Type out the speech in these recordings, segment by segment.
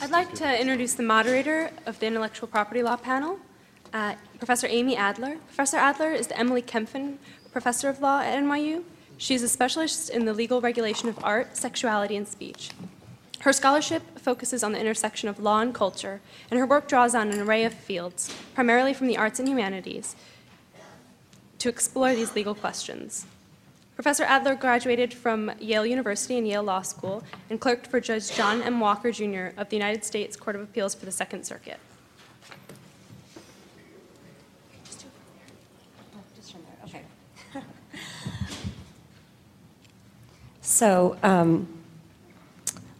I'd like to introduce the moderator of the Intellectual Property Law panel, uh, Professor Amy Adler. Professor Adler is the Emily Kempin Professor of Law at NYU. She's a specialist in the legal regulation of art, sexuality, and speech. Her scholarship focuses on the intersection of law and culture, and her work draws on an array of fields, primarily from the arts and humanities, to explore these legal questions. Professor Adler graduated from Yale University and Yale Law School and clerked for Judge John M. Walker, Jr. of the United States Court of Appeals for the Second Circuit. So um,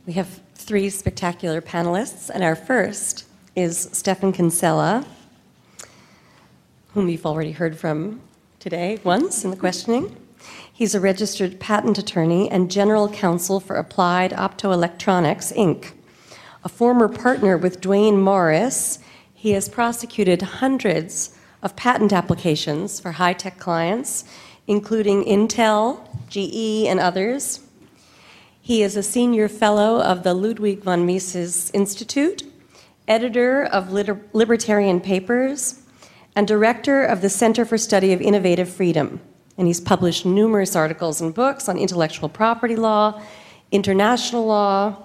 we have three spectacular panelists, and our first is Stephan Kinsella, whom you've already heard from today once in the questioning. He's a registered patent attorney and general counsel for Applied Optoelectronics, Inc. A former partner with Duane Morris, he has prosecuted hundreds of patent applications for high tech clients, including Intel, GE, and others. He is a senior fellow of the Ludwig von Mises Institute, editor of Liter- Libertarian Papers, and director of the Center for Study of Innovative Freedom and he's published numerous articles and books on intellectual property law, international law,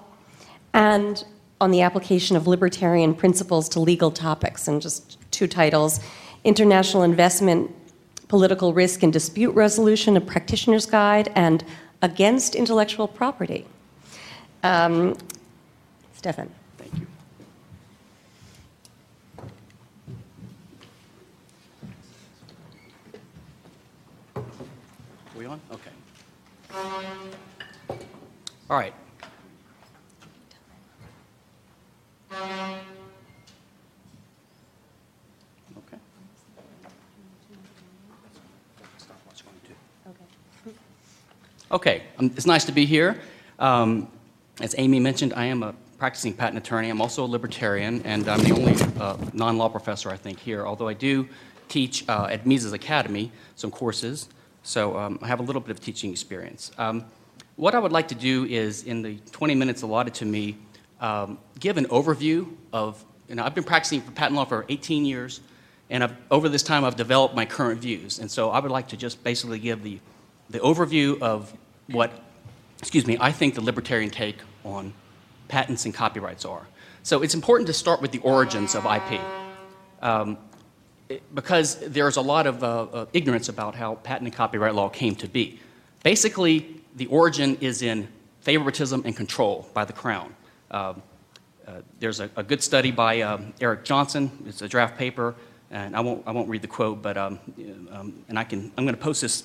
and on the application of libertarian principles to legal topics. And just two titles International Investment, Political Risk and Dispute Resolution, a Practitioner's Guide, and Against Intellectual Property. Um, Stephan. we on? Okay. All right. Okay. Okay, um, it's nice to be here. Um, as Amy mentioned, I am a practicing patent attorney. I'm also a libertarian, and I'm the only uh, non-law professor, I think, here, although I do teach uh, at Mises Academy some courses. So um, I have a little bit of teaching experience. Um, what I would like to do is, in the 20 minutes allotted to me, um, give an overview of, you know, I've been practicing for patent law for 18 years, and I've, over this time I've developed my current views. And so I would like to just basically give the, the overview of what, excuse me, I think the libertarian take on patents and copyrights are. So it's important to start with the origins of IP. Because there's a lot of uh, uh, ignorance about how patent and copyright law came to be. Basically, the origin is in favoritism and control by the crown. Um, uh, there's a, a, good study by um, Eric Johnson. It's a draft paper, and I won't, I won't read the quote, but um, um and I can, I'm going to post this,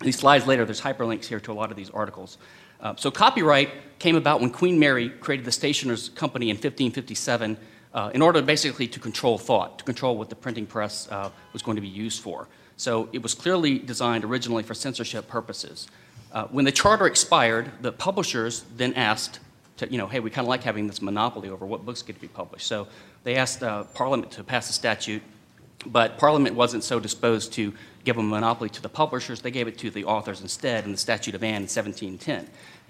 these slides later. There's hyperlinks here to a lot of these articles. Uh, so copyright came about when Queen Mary created the Stationers Company in 1557 uh, in order basically to control thought, to control what the printing press uh, was going to be used for. So it was clearly designed originally for censorship purposes. Uh, when the charter expired, the publishers then asked, to, you know, hey, we kind of like having this monopoly over what books get to be published. So they asked uh, Parliament to pass a statute, but Parliament wasn't so disposed to give a monopoly to the publishers. They gave it to the authors instead in the Statute of Anne in 1710.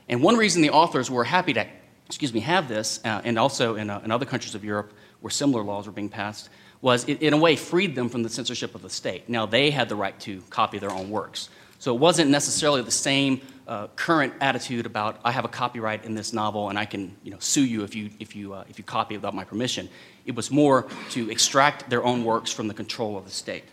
And one reason the authors were happy to excuse me, have this, uh, and also in, uh, in, other countries of Europe where similar laws were being passed, was it, in a way freed them from the censorship of the state. Now they had the right to copy their own works. So it wasn't necessarily the same uh, current attitude about I have a copyright in this novel and I can you know, sue you if you, if, you, uh, if you copy it without my permission. It was more to extract their own works from the control of the state.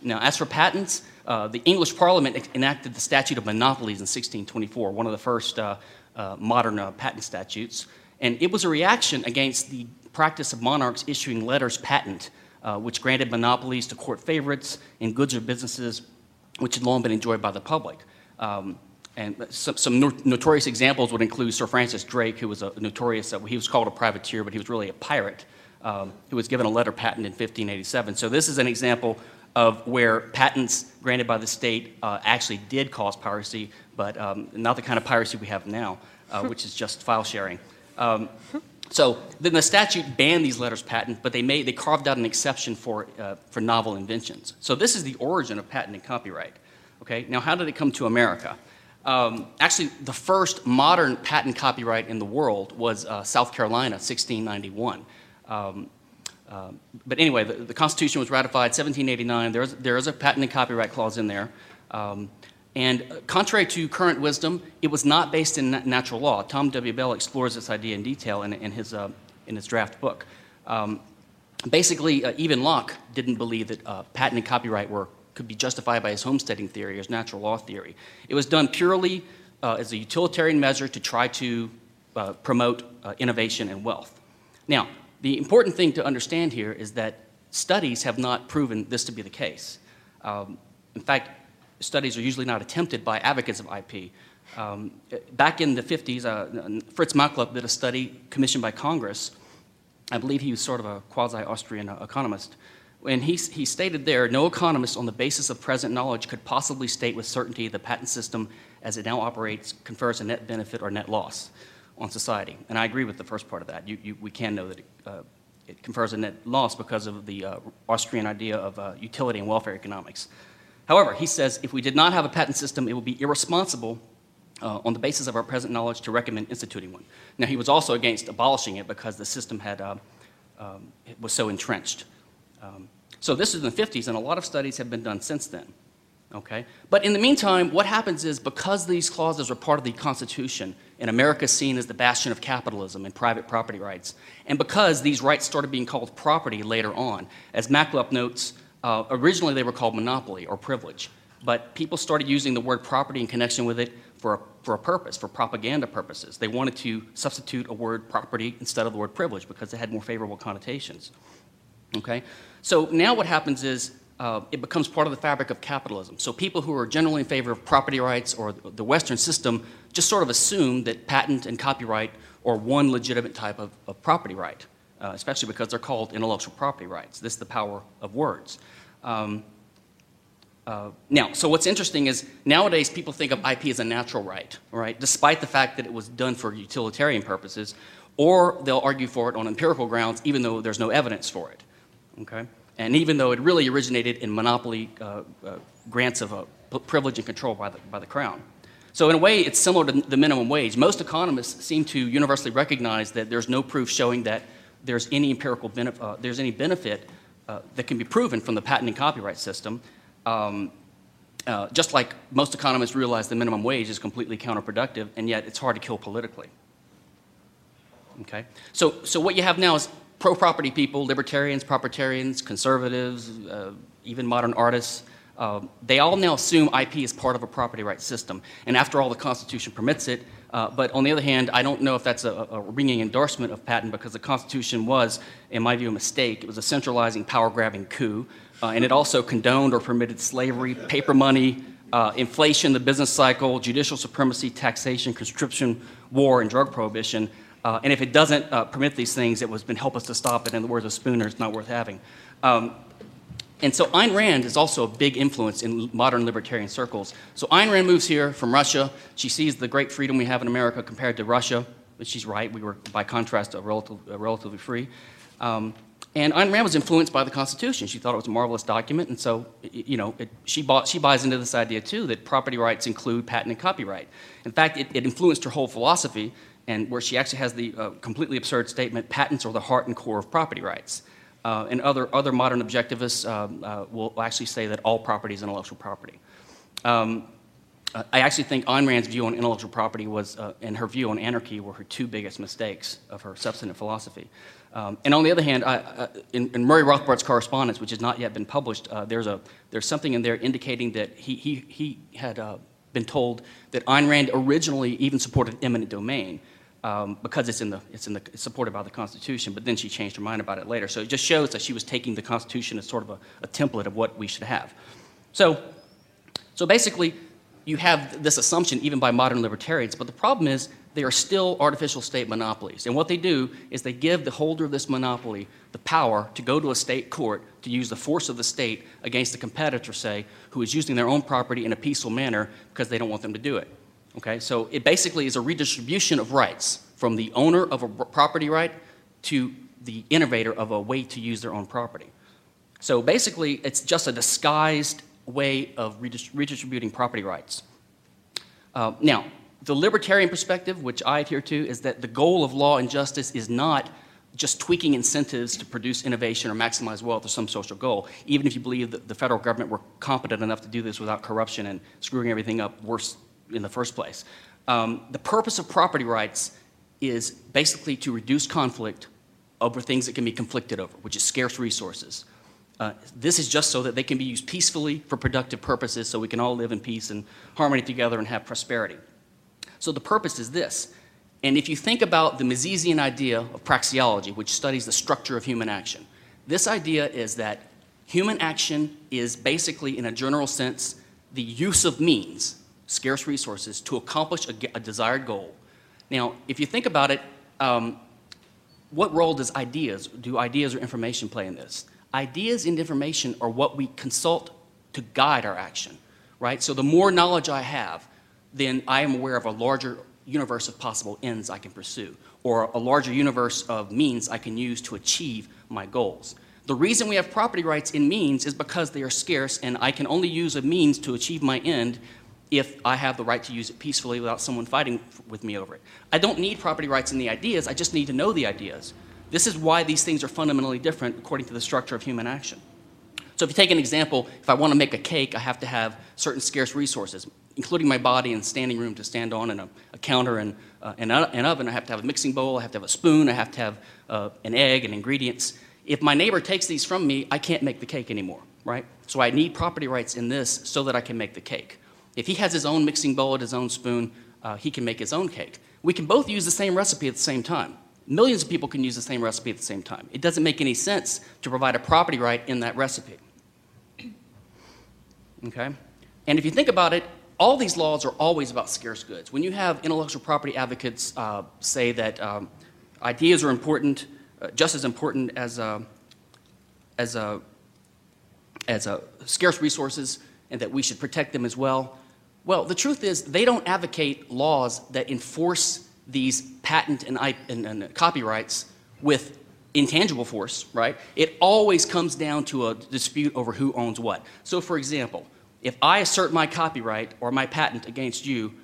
Now, as for patents, uh, the English Parliament enacted the Statute of Monopolies in 1624, one of the first uh, uh, modern uh, patent statutes. And it was a reaction against the practice of monarchs issuing letters patent, uh, which granted monopolies to court favorites in goods or businesses which had long been enjoyed by the public. Um, and some, some no- notorious examples would include Sir Francis Drake, who was a notorious, uh, he was called a privateer, but he was really a pirate, um, who was given a letter patent in 1587. So this is an example of where patents granted by the state uh, actually did cause piracy, but um, not the kind of piracy we have now, uh, which is just file sharing. Um, so then the statute banned these letters patent, but they made they carved out an exception for uh, for novel inventions. So this is the origin of patent and copyright. Okay, now how did it come to America? Um, actually, the first modern patent copyright in the world was uh, South Carolina, 1691. Um, um, but anyway, the, the Constitution was ratified 1789. There is, there is a patent and copyright clause in there. Um, and uh, contrary to current wisdom, it was not based in natural law. Tom W. Bell explores this idea in detail in, in, his, uh, in his draft book. Um, basically, uh, even Locke didn't believe that uh, patent and copyright were, could be justified by his homesteading theory, his natural law theory. It was done purely uh, as a utilitarian measure to try to uh, promote innovation and wealth. Now, the important thing to understand here is that studies have not proven this to be the case. Um, in fact, studies are usually not attempted by advocates of IP. Um, back in the 50s, uh, Fritz Machlup did a study commissioned by Congress. I believe he was sort of a quasi Austrian uh, economist. And he, he stated there no economist, on the basis of present knowledge, could possibly state with certainty the patent system as it now operates confers a net benefit or net loss on society. And I agree with the first part of that. You, you, we can know that it, uh, it, confers a net loss because of the uh, Austrian idea of uh, utility and welfare economics. However, he says if we did not have a patent system, it would be irresponsible uh, on the basis of our present knowledge to recommend instituting one. Now, he was also against abolishing it because the system had, uh, um, was so entrenched. Um, so this is in the 50s, and a lot of studies have been done since then. Okay? But in the meantime, what happens is because these clauses are part of the Constitution, and America is seen as the bastion of capitalism and private property rights, and because these rights started being called property later on, as Machlup notes, uh, originally they were called monopoly or privilege, but people started using the word property in connection with it for a, for a purpose, for propaganda purposes. They wanted to substitute a word property instead of the word privilege because it had more favorable connotations. Okay? So now what happens is uh, it becomes part of the fabric of capitalism. So people who are generally in favor of property rights or the Western system just sort of assume that patent and copyright are one legitimate type of, of property right, uh, especially because they're called intellectual property rights. This is the power of words. Um, uh, now, so what's interesting is nowadays people think of IP as a natural right, right? Despite the fact that it was done for utilitarian purposes, or they'll argue for it on empirical grounds, even though there's no evidence for it. Okay. And even though it really originated in monopoly uh, uh, grants of uh, privilege and control by the, by the crown. So, in a way, it's similar to the minimum wage. Most economists seem to universally recognize that there's no proof showing that there's any empirical benefit, uh, there's any benefit uh, that can be proven from the patent and copyright system. Um, uh, just like most economists realize the minimum wage is completely counterproductive, and yet it's hard to kill politically. Okay? So, so what you have now is pro property people, libertarians, propertarians, conservatives, uh, even modern artists, uh, they all now assume IP is part of a property rights system. And after all, the Constitution permits it. Uh, but on the other hand, I don't know if that's a, a, ringing endorsement of patent because the Constitution was, in my view, a mistake. It was a centralizing, power grabbing coup. Uh, and it also condoned or permitted slavery, paper money, uh, inflation, the business cycle, judicial supremacy, taxation, conscription, war, and drug prohibition. Uh, and if it doesn't uh, permit these things, it has been help us to stop it. In the words of Spooner, it's not worth having. Um, and so Ayn Rand is also a big influence in modern libertarian circles. So Ayn Rand moves here from Russia. She sees the great freedom we have in America compared to Russia. But she's right. We were, by contrast, a relative, relatively free. Um, and Ayn Rand was influenced by the Constitution. She thought it was a marvelous document, and so you know it, she, bought, she buys into this idea too that property rights include patent and copyright. In fact, it, it influenced her whole philosophy and where she actually has the uh, completely absurd statement patents are the heart and core of property rights. Uh, and other, other modern objectivists um, uh, will actually say that all property is intellectual property. Um, uh, I actually think Ayn Rand's view on intellectual property was, uh, and her view on anarchy were her two biggest mistakes of her substantive philosophy. Um, and on the other hand, I, uh, in, in, Murray Rothbard's correspondence, which has not yet been published, there's, a, there's something in there indicating that he, he, he had been told that Ayn Rand originally even supported eminent domain, um, because it's in the it's in the it's supported by the Constitution. But then she changed her mind about it later. So it just shows that she was taking the Constitution as sort of a, a template of what we should have. So, so basically, you have this assumption even by modern libertarians. But the problem is they are still artificial state monopolies. And what they do is they give the holder of this monopoly the power to go to a state court to use the force of the state against a competitor, say, who is using their own property in a peaceful manner because they don't want them to do it. Okay, so it basically is a redistribution of rights from the owner of a property right to the innovator of a way to use their own property. So basically, it's just a disguised way of redistributing property rights. Uh, now, the libertarian perspective, which I adhere to, is that the goal of law and justice is not just tweaking incentives to produce innovation or maximize wealth or some social goal, even if you believe that the federal government were competent enough to do this without corruption and screwing everything up worse in the first place. Um, the purpose of property rights is basically to reduce conflict over things that can be conflicted over, which is scarce resources. Uh, this is just so that they can be used peacefully for productive purposes so we can all live in peace and harmony together and have prosperity. So the purpose is this. And if you think about the Misesian idea of praxeology, which studies the structure of human action, this idea is that human action is basically, in a general sense, the use of means, scarce resources, to accomplish a, a desired goal. Now, if you think about it, um, what role does ideas, do ideas or information play in this? Ideas and information are what we consult to guide our action, right? So the more knowledge I have, then I am aware of a larger universe of possible ends I can pursue, or a larger universe of means I can use to achieve my goals. The reason we have property rights in means is because they are scarce, and I can only use a means to achieve my end if I have the right to use it peacefully without someone fighting with me over it. I don't need property rights in the ideas, I just need to know the ideas. This is why these things are fundamentally different according to the structure of human action. So if you take an example, if I want to make a cake, I have to have certain scarce resources, including my body and standing room to stand on and a, a counter and uh, an, oven. I have to have a mixing bowl, I have to have a spoon, I have to have uh, an egg and ingredients. If my neighbor takes these from me, I can't make the cake anymore, right? So I need property rights in this so that I can make the cake. If he has his own mixing bowl and his own spoon, uh, he can make his own cake. We can both use the same recipe at the same time. Millions of people can use the same recipe at the same time. It doesn't make any sense to provide a property right in that recipe. Okay? And if you think about it, all these laws are always about scarce goods. When you have intellectual property advocates uh, say that um, ideas are important, uh, just as important as, uh, as, uh, as uh, scarce resources, and that we should protect them as well, well, the truth is they don't advocate laws that enforce these patent and, and, and copyrights with intangible force, right? It always comes down to a dispute over who owns what. So, for example, if I assert my copyright or my patent against you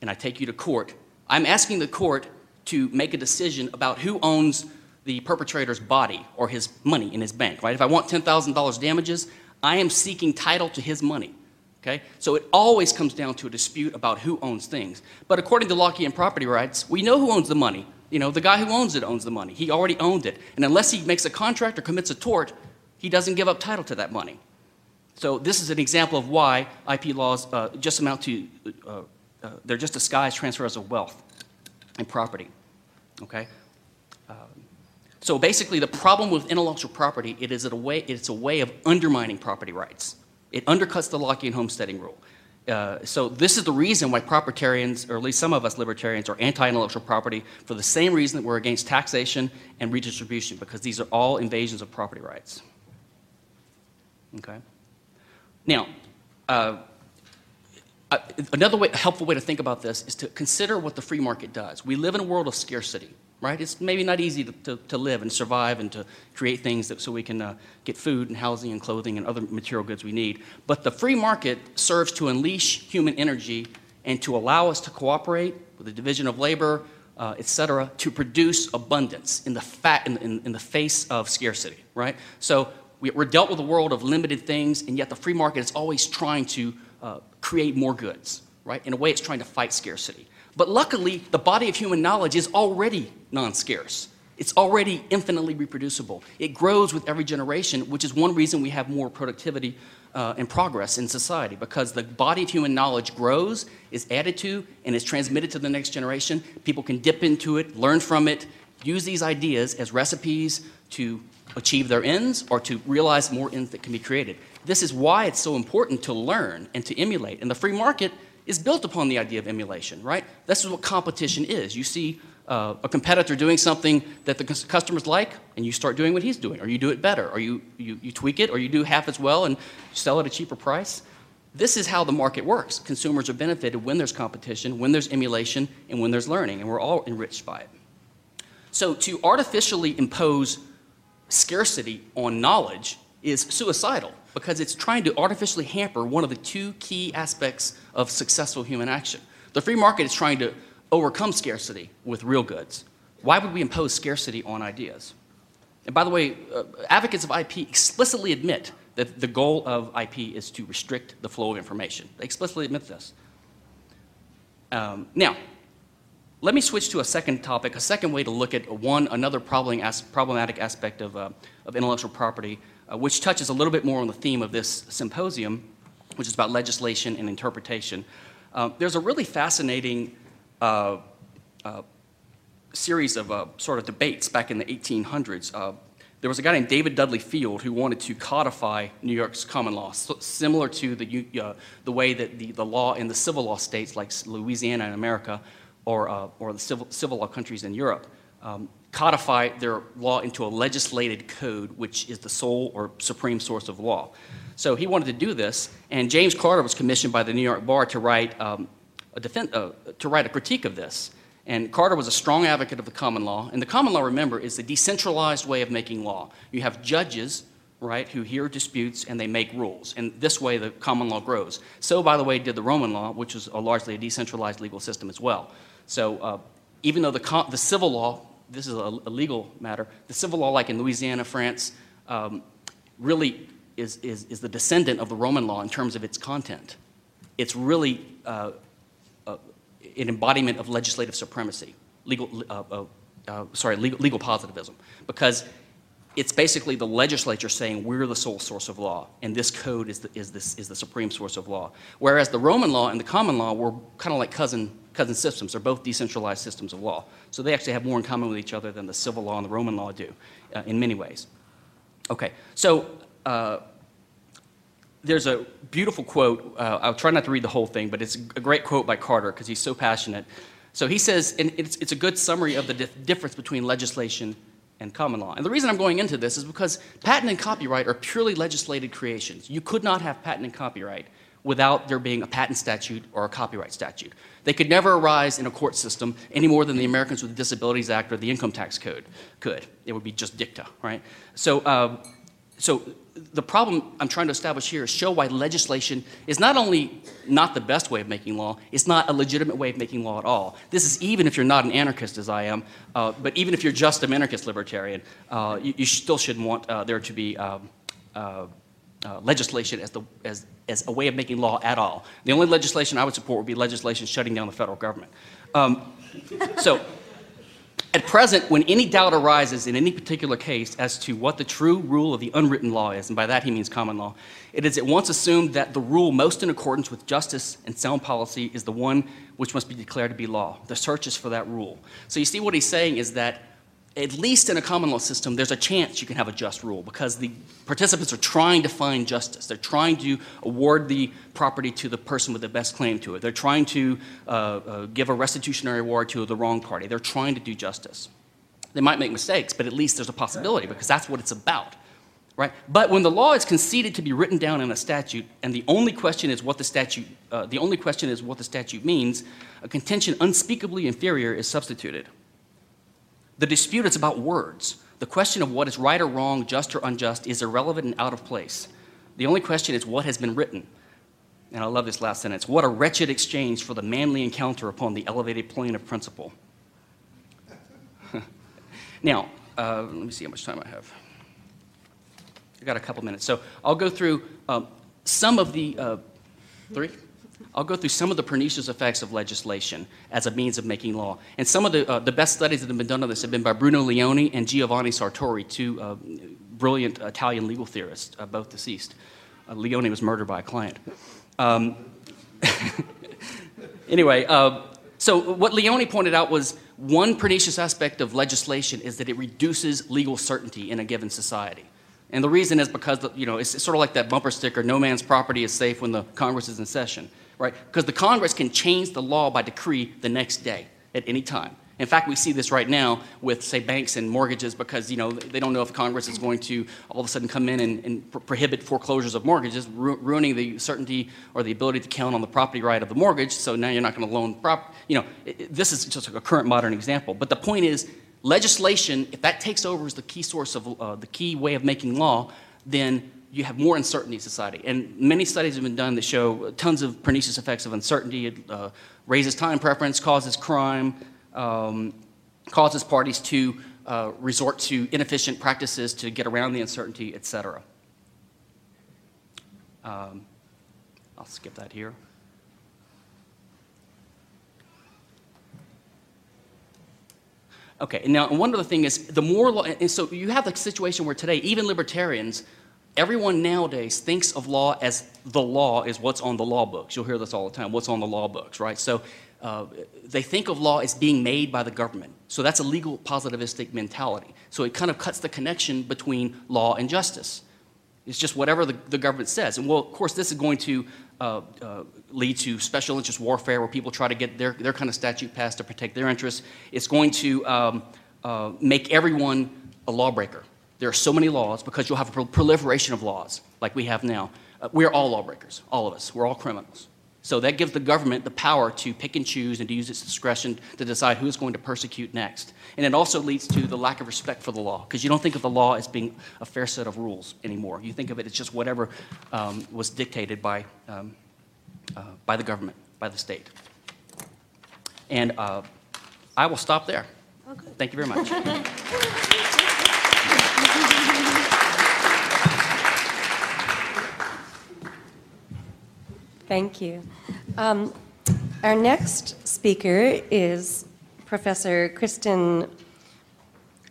and I take you to court, I'm asking the court to make a decision about who owns the perpetrator's body or his money in his bank, right? If I want $10,000 damages, I am seeking title to his money. Okay? So it always comes down to a dispute about who owns things. But according to Lockean property rights, we know who owns the money. You know, the guy who owns it owns the money. He already owned it. And unless he makes a contract or commits a tort, he doesn't give up title to that money. So this is an example of why IP laws uh, just amount to, uh, uh, they're just disguised transfers of wealth and property. Okay? Um, so basically, the problem with intellectual property, it is a way, it's a way of undermining property rights. It undercuts the Lockean homesteading rule. Uh, so this is the reason why propertarians, or at least some of us libertarians, are anti-intellectual property for the same reason that we're against taxation and redistribution, because these are all invasions of property rights. Okay. Now, uh, uh, another way, helpful way to think about this is to consider what the free market does. We live in a world of scarcity right? It's maybe not easy to, to, to live and survive and to create things that, so we can uh, get food and housing and clothing and other material goods we need. But the free market serves to unleash human energy and to allow us to cooperate with the division of labor, uh, et cetera, to produce abundance in the, fat, in, in, in the face of scarcity, right? So we, are dealt with a world of limited things, and yet the free market is always trying to uh, create more goods, right? In a way, it's trying to fight scarcity. But luckily, the body of human knowledge is already non scarce. It's already infinitely reproducible. It grows with every generation, which is one reason we have more productivity uh, and progress in society because the body of human knowledge grows, is added to, and is transmitted to the next generation. People can dip into it, learn from it, use these ideas as recipes to achieve their ends or to realize more ends that can be created. This is why it's so important to learn and to emulate. And the free market is built upon the idea of emulation, right? This is what competition is. You see uh, a competitor doing something that the customers like, and you start doing what he's doing, or you do it better, or you, you, you tweak it, or you do half as well and sell it at a cheaper price. This is how the market works. Consumers are benefited when there's competition, when there's emulation, and when there's learning, and we're all enriched by it. So to artificially impose scarcity on knowledge is suicidal because it's trying to artificially hamper one of the two key aspects of successful human action. The free market is trying to overcome scarcity with real goods. Why would we impose scarcity on ideas? And by the way, uh, advocates of IP explicitly admit that the goal of IP is to restrict the flow of information. They explicitly admit this. Um, now, let me switch to a second topic, a second way to look at one another problematic aspect of, uh, of intellectual property, uh, which touches a little bit more on the theme of this symposium, which is about legislation and interpretation. Uh, there's a really fascinating uh, uh, series of uh, sort of debates back in the 1800s. Uh, there was a guy named David Dudley Field who wanted to codify New York's common law, so, similar to the, the way that the, the law in the civil law states like Louisiana in America or, or the civil, civil law countries in Europe. Um, codify their law into a legislated code, which is the sole or supreme source of law. So he wanted to do this, and James Carter was commissioned by the New York Bar to write um, a defense, uh, to write a critique of this. And Carter was a strong advocate of the common law. And the common law, remember, is the decentralized way of making law. You have judges, right, who hear disputes and they make rules. And this way, the common law grows. So, by the way, did the Roman law, which was a largely a decentralized legal system as well. So, uh, even though the, the civil law, this is a, a, legal matter, the civil law, like in Louisiana, France, um, really is, is, is the descendant of the Roman law in terms of its content. It's really uh, an embodiment of legislative supremacy, legal, uh, uh, uh, sorry, legal, legal positivism, because it's basically the legislature saying we're the sole source of law, and this code is the, is, this, is the supreme source of law. Whereas the Roman law and the common law were kind of like cousin, cousin systems. They're both decentralized systems of law. So they actually have more in common with each other than the civil law and the Roman law do uh, in many ways. Okay, so uh, there's a beautiful quote. Uh, I'll try not to read the whole thing, but it's a great quote by Carter because he's so passionate. So he says, and it's, it's a good summary of the dif- difference between legislation and common law. And the reason I'm going into this is because patent and copyright are purely legislated creations. You could not have patent and copyright without there being a patent statute or a copyright statute. They could never arise in a court system any more than the Americans with Disabilities Act or the Income Tax Code could. It would be just dicta, right? So, uh, so the problem I'm trying to establish here is show why legislation is not only not the best way of making law, it's not a legitimate way of making law at all. This is even if you're not an anarchist, as I am, uh, but even if you're just an anarchist libertarian, uh, you, you, still shouldn't want uh, there to be um, uh, legislation as, the, as, as a way of making law at all. The only legislation I would support would be legislation shutting down the federal government. Um, so, at present, when any doubt arises in any particular case as to what the true rule of the unwritten law is, and by that he means common law, it is at once assumed that the rule most in accordance with justice and sound policy is the one which must be declared to be law. The search is for that rule. So you see what he's saying is that at least in a common law system, there's a chance you can have a just rule because the participants are trying to find justice. They're trying to award the property to the person with the best claim to it. They're trying to uh, uh, give a restitutionary award to the wrong party. They're trying to do justice. They might make mistakes, but at least there's a possibility because that's what it's about. Right? But when the law is conceded to be written down in a statute, and the only question is what the statute, uh, the only question is what the statute means, a contention unspeakably inferior is substituted. The dispute is about words. The question of what is right or wrong, just or unjust, is irrelevant and out of place. The only question is what has been written. And I love this last sentence. What a wretched exchange for the manly encounter upon the elevated plane of principle. now, uh, let me see how much time I have. I got a couple minutes. So I'll go through um, some of the. Uh, three? I'll go through some of the pernicious effects of legislation as a means of making law. And some of the, uh, the best studies that have been done on this have been by Bruno Leoni and Giovanni Sartori, two uh, brilliant Italian legal theorists, uh, both deceased. Uh, Leoni was murdered by a client. Um, anyway, uh, so what Leoni pointed out was one pernicious aspect of legislation is that it reduces legal certainty in a given society. And the reason is because, the, you know, it's sort of like that bumper sticker, no man's property is safe when the Congress is in session right? Because the Congress can change the law by decree the next day at any time. In fact, we see this right now with, say, banks and mortgages because, you know, they don't know if Congress is going to all of a sudden come in and, and pr- prohibit foreclosures of mortgages, ru- ruining the certainty or the ability to count on the property right of the mortgage. So now you're not going to loan prop. You know, it, this is just a current modern example. But the point is, legislation, if that takes over as the key source of uh, the key way of making law, then you have more uncertainty in society. And many studies have been done that show tons of pernicious effects of uncertainty. It uh, raises time preference, causes crime, um, causes parties to uh, resort to inefficient practices to get around the uncertainty, et cetera. Um, I'll skip that here. Okay, now, one other thing is, the more, and so you have the situation where today, even libertarians, everyone nowadays thinks of law as the law is what's on the law books. You'll hear this all the time, what's on the law books, right? So uh, they think of law as being made by the government. So that's a legal positivistic mentality. So it kind of cuts the connection between law and justice. It's just whatever the, the government says. And well, of course, this is going to uh, uh, lead to special interest warfare where people try to get their, their kind of statute passed to protect their interests. It's going to um, uh, make everyone a lawbreaker. There are so many laws because you'll have a proliferation of laws like we have now. Uh, we're all lawbreakers, all of us. We're all criminals. So that gives the government the power to pick and choose and to use its discretion to decide who is going to persecute next. And it also leads to the lack of respect for the law, because you don't think of the law as being a fair set of rules anymore. You think of it as just whatever um, was dictated by, um, uh, by the government, by the state. And uh, I will stop there. Thank you very much. Thank you. Um, our next speaker is Professor Kristen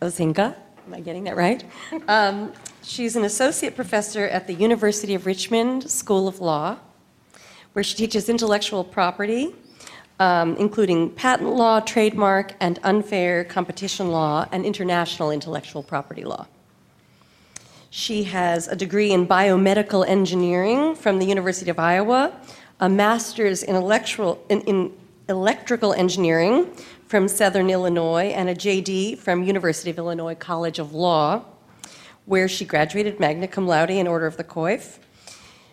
Osenga. Am I getting that right? Um, she's an associate professor at the University of Richmond School of Law, where she teaches intellectual property, um, including patent law, trademark, and unfair competition law, and international intellectual property law. She has a degree in biomedical engineering from the University of Iowa, a master's in, in, in electrical engineering from Southern Illinois, and a JD from University of Illinois College of Law, where she graduated magna cum laude in Order of the Coif.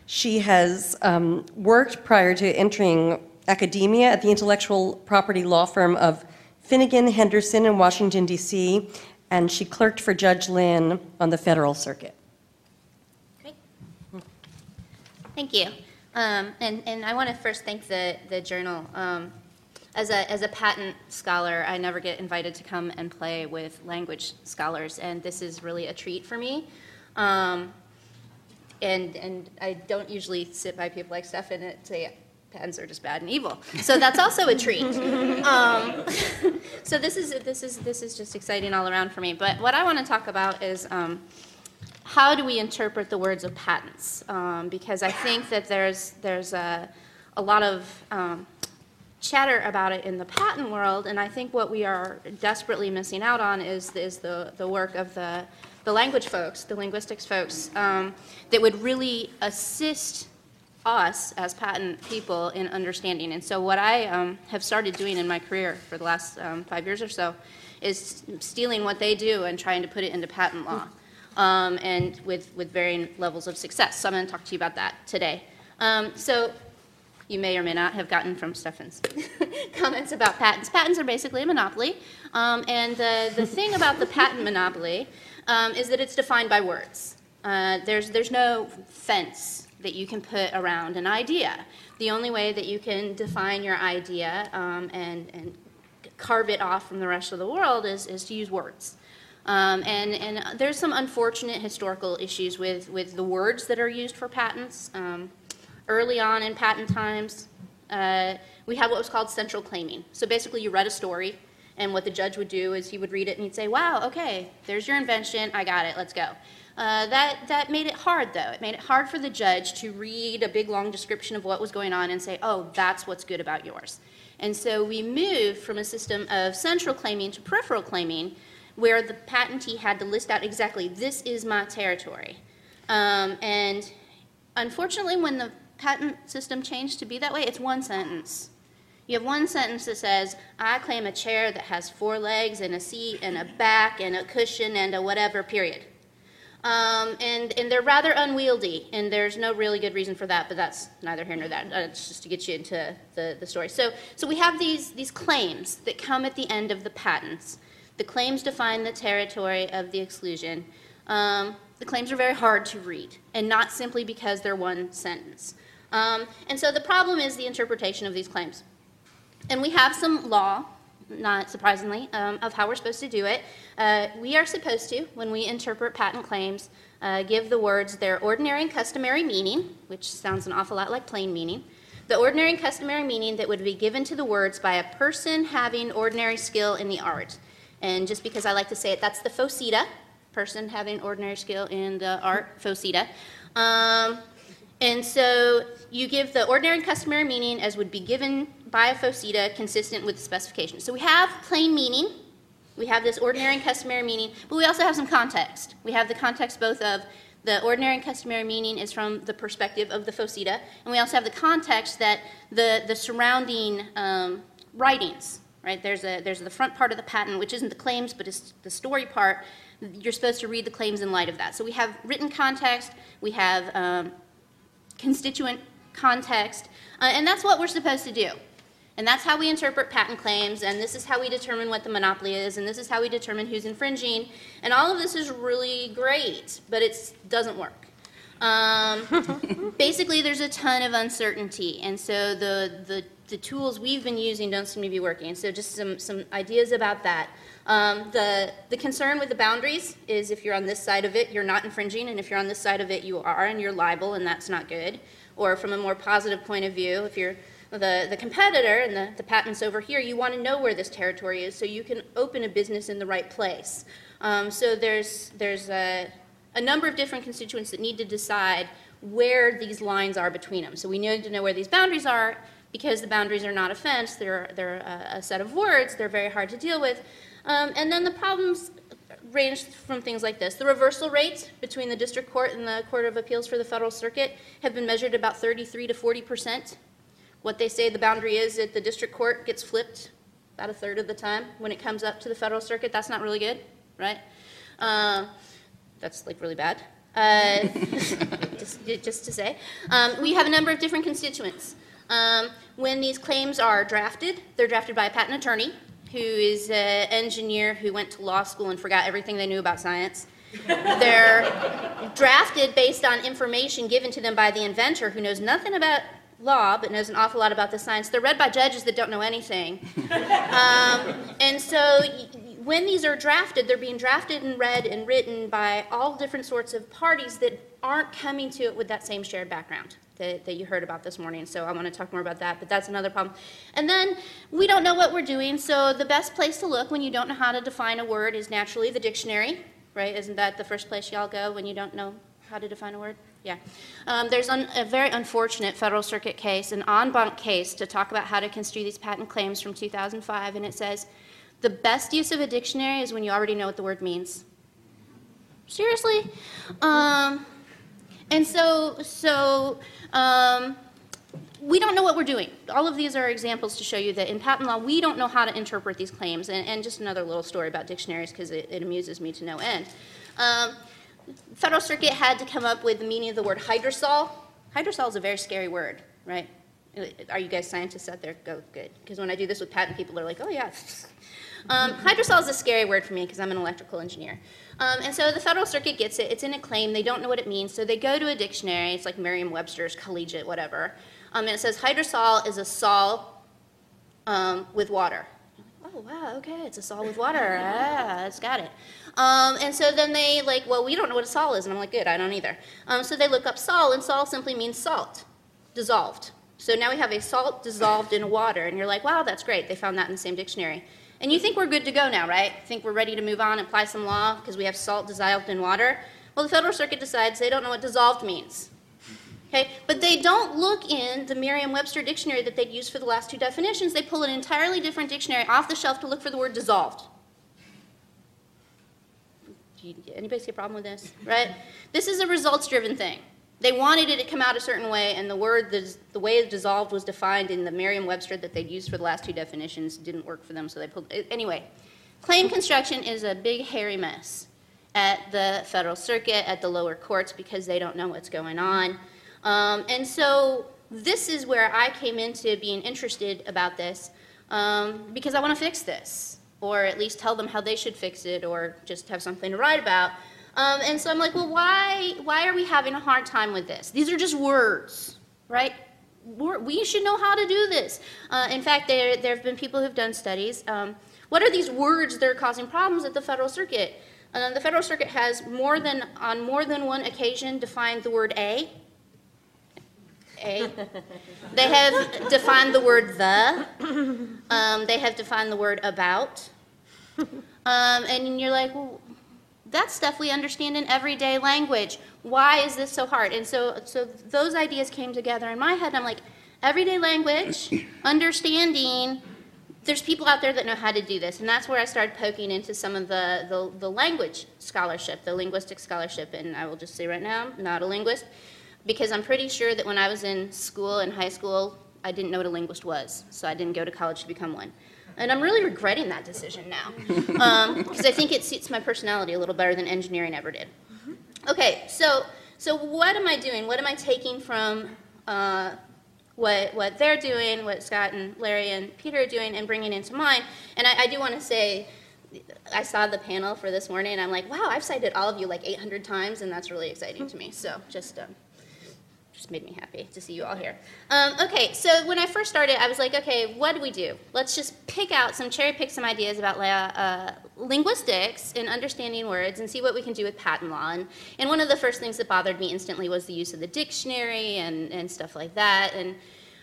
She has um, worked prior to entering academia at the intellectual property law firm of Finnegan Henderson in Washington, D.C., and she clerked for Judge Linn on the federal circuit. Great. Thank you. Um, and, and I want to first thank the, the journal. Um, as a, as a patent scholar, I never get invited to come and play with language scholars, and this is really a treat for me. Um, and, and I don't usually sit by people like Stephan and say, patents are just bad and evil. So that's also a treat. Um, so this is this is this is just exciting all around for me. But what I want to talk about is um, how do we interpret the words of patents? Um, because I think that there's there's a a lot of um, chatter about it in the patent world, and I think what we are desperately missing out on is is the the work of the the language folks, the linguistics folks, um, that would really assist us as patent people in understanding. And so, what I um, have started doing in my career for the last um, five years or so is stealing what they do and trying to put it into patent law, um, and with, with varying levels of success. So, I'm going to talk to you about that today. Um, so, you may or may not have gotten from Stephan's comments about patents. Patents are basically a monopoly, um, and the, the thing about the patent monopoly um, is that it's defined by words. Uh, there's, there's no fence that you can put around an idea. The only way that you can define your idea um, and, and carve it off from the rest of the world is, is to use words. Um, and, and there's some unfortunate historical issues with, with the words that are used for patents. Um, early on in patent times, uh, we had what was called central claiming. So basically, you read a story, and what the judge would do is he would read it and he'd say, Wow, okay, there's your invention, I got it, let's go. Uh, that, that made it hard, though. It made it hard for the judge to read a big, long description of what was going on and say, oh, that's what's good about yours. And so we moved from a system of central claiming to peripheral claiming, where the patentee had to list out exactly, this is my territory. Um, and unfortunately, when the patent system changed to be that way, it's one sentence. You have one sentence that says, I claim a chair that has four legs and a seat and a back and a cushion and a whatever, period. Um, and, and they're rather unwieldy, and there's no really good reason for that, but that's neither here nor there. Uh, it's just to get you into the, the story. So, so we have these, these claims that come at the end of the patents. The claims define the territory of the exclusion. Um, the claims are very hard to read, and not simply because they're one sentence. Um, and so the problem is the interpretation of these claims. And we have some law, not surprisingly, um, of how we're supposed to do it. Uh, we are supposed to, when we interpret patent claims, uh, give the words their ordinary and customary meaning, which sounds an awful lot like plain meaning, the ordinary and customary meaning that would be given to the words by a person having ordinary skill in the art. And just because I like to say it, that's the PHOSITA, person having ordinary skill in the art, PHOSITA. Um, and so you give the ordinary and customary meaning as would be given by a PHOSITA consistent with the specification. So we have plain meaning, we have this ordinary and customary meaning, but we also have some context. We have the context both of the ordinary and customary meaning is from the perspective of the PHOSITA, and we also have the context that the, the surrounding um, writings, right? There's, a, there's the front part of the patent, which isn't the claims, but it's the story part. You're supposed to read the claims in light of that. So we have written context, we have um, constituent context, uh, and that's what we're supposed to do. And that's how we interpret patent claims, and this is how we determine what the monopoly is, and this is how we determine who's infringing. And all of this is really great, but it doesn't work. Um, basically, there's a ton of uncertainty, and so the, the, the tools we've been using don't seem to be working. So just some, some ideas about that. Um, the, the concern with the boundaries is if you're on this side of it, you're not infringing, and if you're on this side of it, you are, and you're liable, and that's not good. Or from a more positive point of view, if you're the, the competitor and the, the patent's over here, you want to know where this territory is so you can open a business in the right place. Um, so there's, there's a, a number of different constituents that need to decide where these lines are between them. So we need to know where these boundaries are because the boundaries are not a fence, they're, they're a, a set of words, they're very hard to deal with. Um, and then the problems range from things like this. The reversal rates between the district court and the Court of Appeals for the Federal Circuit have been measured about 33 to 40 percent. What they say the boundary is at the district court gets flipped about a third of the time. When it comes up to the Federal Circuit, that's not really good, right? Uh, that's like really bad. Uh, just, just, to say. Um, we have a number of different constituents. Um, when these claims are drafted, they're drafted by a patent attorney who is an engineer who went to law school and forgot everything they knew about science. They're drafted based on information given to them by the inventor who knows nothing about law but knows an awful lot about the science. They're read by judges that don't know anything. um, and so when these are drafted, they're being drafted and read and written by all different sorts of parties that aren't coming to it with that same shared background that, that you heard about this morning. So I want to talk more about that, but that's another problem. And then we don't know what we're doing, so the best place to look when you don't know how to define a word is naturally the dictionary, right? Isn't that the first place y'all go when you don't know how to define a word? Yeah. Um, there's un, a very unfortunate Federal Circuit case, an en banc case, to talk about how to construe these patent claims from 2005, and it says the best use of a dictionary is when you already know what the word means. Seriously? Um, and so, so um, we don't know what we're doing. All of these are examples to show you that in patent law, we don't know how to interpret these claims. And, and just another little story about dictionaries because it, it, amuses me to no end. Federal Circuit had to come up with the meaning of the word hydrosol. Hydrosol is a very scary word, right? Are you guys scientists out there? Go, good. Because when I do this with patent people, they're like, oh, yeah. Um, hydrosol is a scary word for me because I'm an electrical engineer. Um, and so the Federal Circuit gets it. It's in a claim. They don't know what it means. So they go to a dictionary. It's like Merriam Webster's, collegiate, whatever. Um, and it says hydrosol is a sol um, with water. Oh, wow, okay, it's a sol with water. ah, it's got it. Um, and so then they like, well, we don't know what a sol is. And I'm like, good, I don't either. Um, so they look up sol, and sol simply means salt, dissolved. So now we have a salt dissolved in water. And you're like, wow, that's great. They found that in the same dictionary. And you think we're good to go now, right? Think we're ready to move on and apply some law because we have salt dissolved in water? Well, the Federal Circuit decides they don't know what dissolved means. Okay? But they don't look in the Merriam-Webster dictionary that they'd used for the last two definitions. They pull an entirely different dictionary off the shelf to look for the word dissolved anybody see a problem with this? Right? This is a results driven thing. They wanted it to come out a certain way, and the word, the, the way it dissolved was defined in the Merriam Webster that they'd used for the last two definitions, didn't work for them, so they pulled. Anyway, claim construction is a big, hairy mess at the federal circuit, at the lower courts, because they don't know what's going on. Um, and so this is where I came into being interested about this um, because I want to fix this or at least tell them how they should fix it, or just have something to write about. Um, and so I'm like, well, why, why are we having a hard time with this? These are just words, right? We're- We should know how to do this. Uh, in fact, there, there have been people who've done studies. Um, what are these words that are causing problems at the Federal Circuit? Uh, the Federal Circuit has more than, on more than one occasion, defined the word a. A. They have defined the word the. Um, they have defined the word about. Um, and you're like, well, that's stuff we understand in everyday language. Why is this so hard? And so, so those ideas came together in my head. I'm like, everyday language, understanding. There's people out there that know how to do this, and that's where I started poking into some of the, the, the language scholarship, the linguistic scholarship. And I will just say right now, I'm not a linguist, because I'm pretty sure that when I was in school, in high school, I didn't know what a linguist was, so I didn't go to college to become one. And I'm really regretting that decision now, because I think it suits my personality a little better than engineering ever did. Okay, so so what am I doing? What am I taking from uh, what what they're doing, what Scott and Larry and Peter are doing, and bringing into mine? And I, I do want to say, I saw the panel for this morning, and I'm like, wow, I've cited all of you like 800 times, and that's really exciting to me. So just. Um, just made me happy to see you all here. Um, okay, so when I first started, I was like, okay, what do we do? Let's just pick out some, cherry pick some ideas about uh, linguistics and understanding words and see what we can do with patent law. And, and one of the first things that bothered me instantly was the use of the dictionary and, and stuff like that. And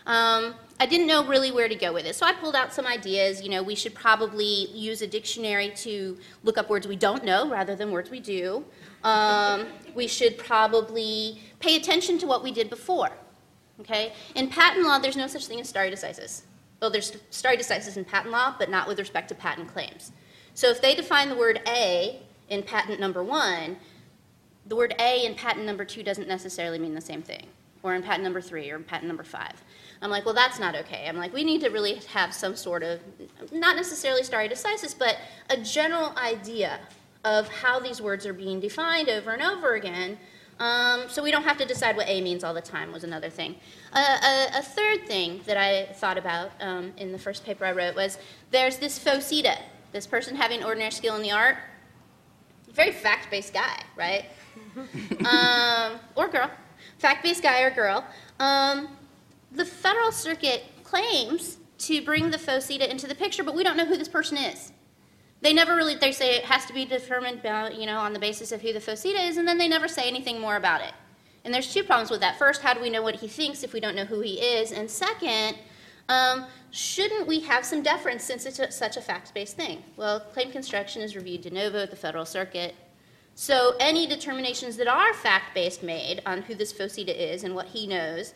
um, I didn't know really where to go with it. So I pulled out some ideas. You know, we should probably use a dictionary to look up words we don't know rather than words we do. Um, we should probably pay attention to what we did before. Okay? In patent law, there's no such thing as stare decisis. Well, there's stare decisis in patent law, but not with respect to patent claims. So if they define the word a in patent number one, the word a in patent number two doesn't necessarily mean the same thing, or in patent number three, or in patent number five. I'm like, well, that's not okay. I'm like, we need to really have some sort of, not necessarily stare decisis, but a general idea of how these words are being defined over and over again. Um, so we don't have to decide what A means all the time was another thing. Uh, a, a, third thing that I thought about um, in the first paper I wrote was there's this PHOSITA, this person having ordinary skill in the art, very fact-based guy, right? um, or girl, fact-based guy or girl. The Federal Circuit claims to bring the PHOSITA into the picture, but we don't know who this person is. They never really they say it has to be determined by, you know on the basis of who the PHOSITA is and then they never say anything more about it. And there's two problems with that. First how do we know what he thinks if we don't know who he is? And second um, shouldn't we have some deference since it's a, such a fact-based thing? Well claim construction is reviewed de novo at the federal circuit. So any determinations that are fact-based made on who this PHOSITA is and what he knows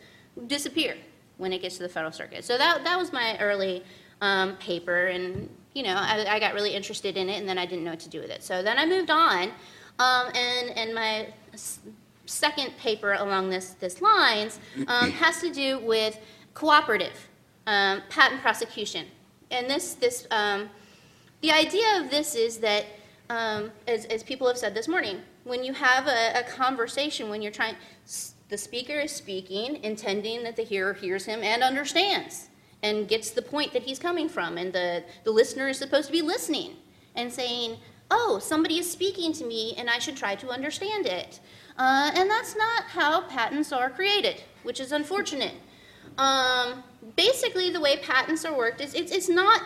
disappear when it gets to the federal circuit so that, that was my early um, paper and you know, I, I, got really interested in it, and then I didn't know what to do with it. So then I moved on, um, and and my second paper along this this lines um, has to do with cooperative um, patent prosecution, and this this um, the idea of this is that um, as as people have said this morning, when you have a, a conversation, when you're trying, the speaker is speaking, intending that the hearer hears him and understands and gets the point that he's coming from. And the, the listener is supposed to be listening and saying, oh, somebody is speaking to me and I should try to understand it. Uh, and that's not how patents are created, which is unfortunate. Um, basically, the way patents are worked is it's, it's not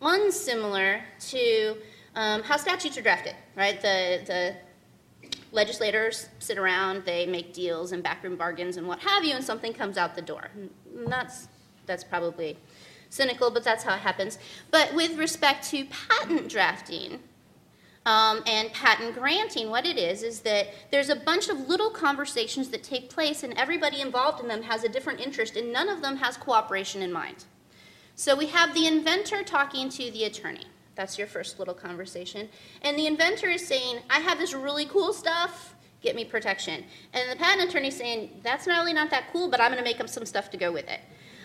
unsimilar to um, how statutes are drafted, right? The, the legislators sit around, they make deals and backroom bargains and what have you, and something comes out the door. And that's that's probably cynical, but that's how it happens. But with respect to patent drafting um, and patent granting, what it is is that there's a bunch of little conversations that take place, and everybody involved in them has a different interest, and none of them has cooperation in mind. So we have the inventor talking to the attorney. That's your first little conversation. And the inventor is saying, I have this really cool stuff, get me protection. And the patent attorney is saying, that's not really not that cool, but I'm going to make up some stuff to go with it.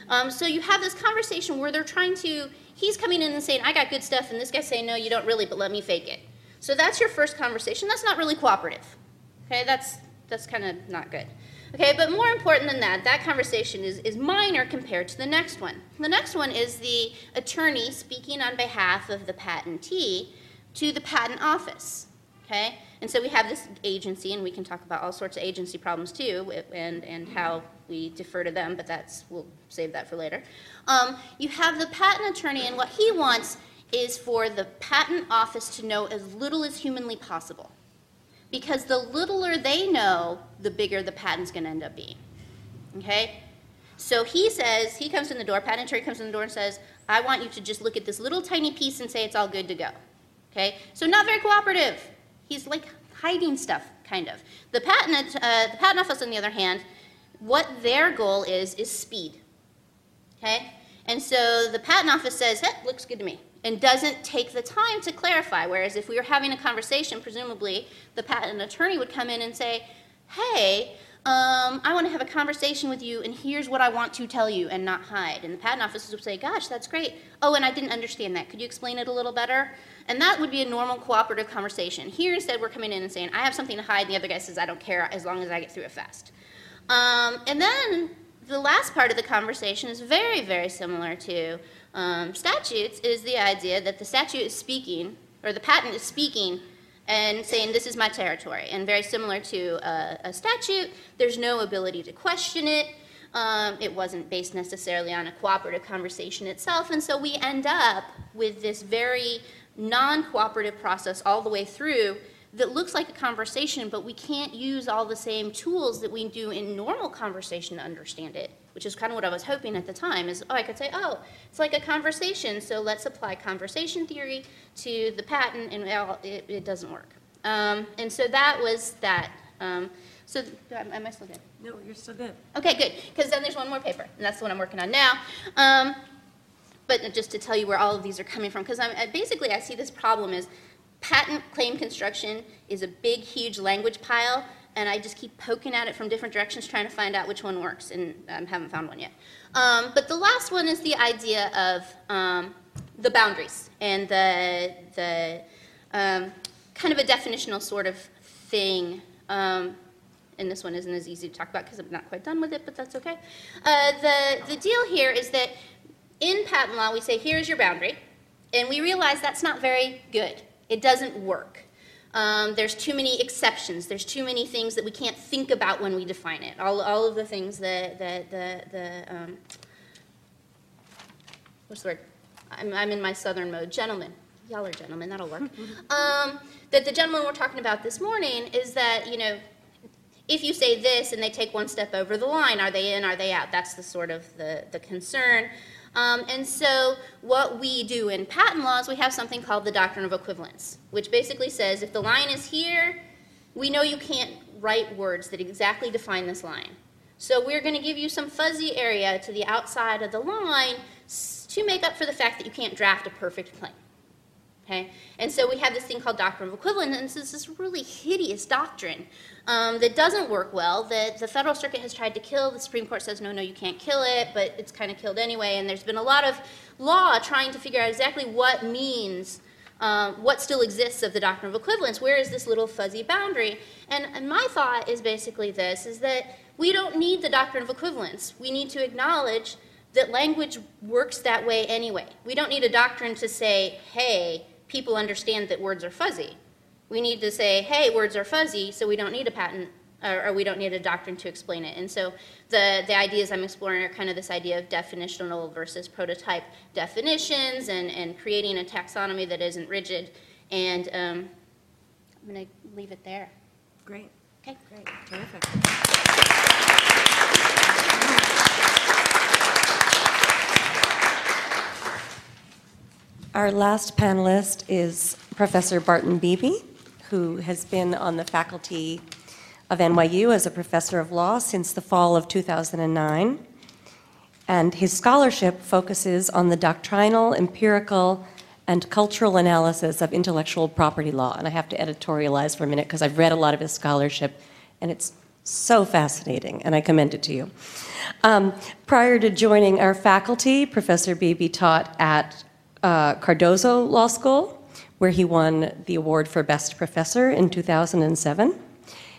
Um, so you have this conversation where they're trying to, he's coming in and saying, I got good stuff, and this guy's saying, no, you don't really, but let me fake it. So that's your first conversation. That's not really cooperative. Okay, that's, that's kind of not good. Okay, but more important than that, that conversation is, is minor compared to the next one. The next one is the attorney speaking on behalf of the patentee to the patent office. okay? And so we have this agency, and we can talk about all sorts of agency problems too, and, and how we defer to them, but that's, we'll save that for later. Um, you have the patent attorney, and what he wants is for the patent office to know as little as humanly possible. Because the littler they know, the bigger the patent's gonna end up being, okay? So he says, he comes in the door, patent attorney comes in the door and says, I want you to just look at this little tiny piece and say it's all good to go. Okay? So not very cooperative. He's like hiding stuff, kind of. The patent, uh, the patent office, on the other hand, what their goal is, is speed. Okay? And so the patent office says, hey, looks good to me, and doesn't take the time to clarify. Whereas if we were having a conversation, presumably the patent attorney would come in and say, hey, um, I want to have a conversation with you, and here's what I want to tell you, and not hide. And the patent office would say, gosh, that's great. Oh, and I didn't understand that. Could you explain it a little better? And that would be a normal cooperative conversation. Here, instead, we're coming in and saying, I have something to hide, and the other guy says, I don't care as long as I get through it fast. Um, and then the last part of the conversation is very, very similar to um, statutes, is the idea that the statute is speaking, or the patent is speaking, and saying, this is my territory. And very similar to a, a statute, there's no ability to question it. Um, it wasn't based necessarily on a cooperative conversation itself, and so we end up with this very non cooperative process all the way through that looks like a conversation, but we can't use all the same tools that we do in normal conversation to understand it, which is kind of what I was hoping at the time is, oh, I could say, oh, it's like a conversation, so let's apply conversation theory to the patent, and well, it, it doesn't work. Um, and so that was that. Um, so am I still good? No, you're still good. Okay, good, because then there's one more paper, and that's the one I'm working on now. Um, but just to tell you where all of these are coming from, because I'm, basically I see this problem is patent claim construction is a big, huge language pile, and I just keep poking at it from different directions trying to find out which one works, and I haven't found one yet. Um, but the last one is the idea of um, the boundaries and the, the um, kind of a definitional sort of thing. Um, and this one isn't as easy to talk about because I'm not quite done with it, but that's okay. Uh, the, the deal here is that in patent law, we say, here's your boundary, and we realize that's not very good. It doesn't work. Um, there's too many exceptions. There's too many things that we can't think about when we define it. All, all of the things that, that the, the um, what's the word? I'm, I'm in my southern mode. Gentlemen. Y'all are gentlemen, that'll work. um, that the gentleman we're talking about this morning is that, you know, if you say this and they take one step over the line, are they in, are they out? That's the sort of the, the concern. Um, and so what we do in patent laws, we have something called the doctrine of equivalents, which basically says if the line is here, we know you can't write words that exactly define this line. So we're going to give you some fuzzy area to the outside of the line to make up for the fact that you can't draft a perfect claim. Okay? And so we have this thing called doctrine of equivalents, and this is this really hideous doctrine um, that doesn't work well, that the Federal Circuit has tried to kill. The Supreme Court says, no, no, you can't kill it, but it's kind of killed anyway. And there's been a lot of law trying to figure out exactly what means, um, what still exists of the doctrine of equivalents. Where is this little fuzzy boundary? And, and my thought is basically this, is that we don't need the doctrine of equivalents. We need to acknowledge that language works that way anyway. We don't need a doctrine to say, hey, people understand that words are fuzzy. We need to say, hey, words are fuzzy, so we don't need a patent or, or we don't need a doctrine to explain it. And so the, the ideas I'm exploring are kind of this idea of definitional versus prototype definitions and, and creating a taxonomy that isn't rigid. And um, I'm going to leave it there. Great, Okay. great, terrific. Our last panelist is Professor Barton Beebe, who has been on the faculty of NYU as a professor of law since the fall of 2009. And his scholarship focuses on the doctrinal, empirical, and cultural analysis of intellectual property law. And I have to editorialize for a minute because I've read a lot of his scholarship, and it's so fascinating, and I commend it to you. Um, prior to joining our faculty, Professor Beebe taught at uh, Cardozo Law School, where he won the award for Best Professor in 2007.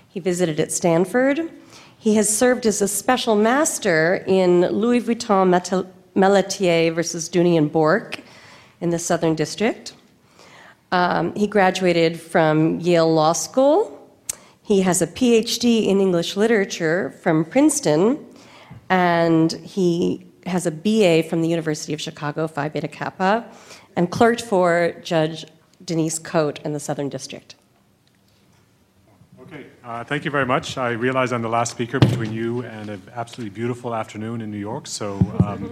He visited at Stanford. He has served as a special master in Louis Vuitton Malletier versus Dooney and Bourke in the Southern District. Um, he graduated from Yale Law School. He has a PhD in English literature from Princeton, and he has a BA from the University of Chicago, Phi Beta Kappa, and clerked for Judge Denise Cote in the Southern District. Okay, uh, thank you very much. I realize I'm the last speaker between you and an absolutely beautiful afternoon in New York, so um,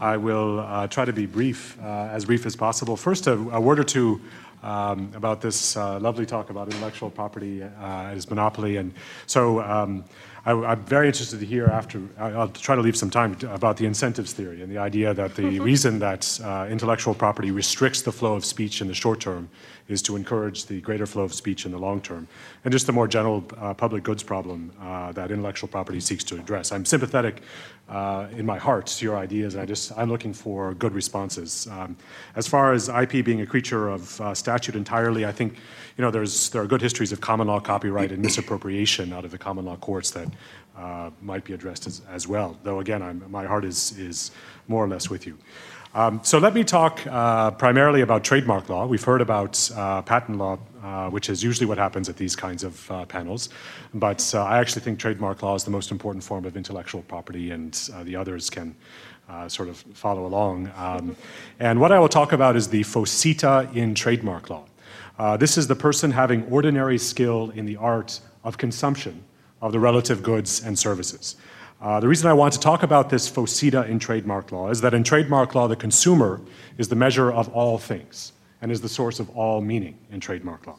I will uh, try to be brief, uh, as brief as possible. First, a, a word or two um, about this uh, lovely talk about intellectual property uh, as monopoly. And so um, I, am very interested to hear after, I'll try to leave some time to, about the incentives theory and the idea that the reason that uh, intellectual property restricts the flow of speech in the short term is to encourage the greater flow of speech in the long term, and just the more general uh, public goods problem uh, that intellectual property seeks to address. I'm sympathetic uh, in my heart to your ideas, and I just I'm looking for good responses. Um, as far as IP being a creature of uh, statute entirely, I think you know there's there are good histories of common law copyright and misappropriation out of the common law courts that uh, might be addressed as, as well. Though again, I'm, my heart is is more or less with you. Um, so let me talk uh, primarily about trademark law. We've heard about uh, patent law, uh, which is usually what happens at these kinds of uh, panels. But uh, I actually think trademark law is the most important form of intellectual property, and uh, the others can sort of follow along. Um, and what I will talk about is the PHOSITA in trademark law. this is the person having ordinary skill in the art of consumption of the relative goods and services. Uh, the reason I want to talk about this PHOSITA in trademark law is that in trademark law, the consumer is the measure of all things and is the source of all meaning in trademark law.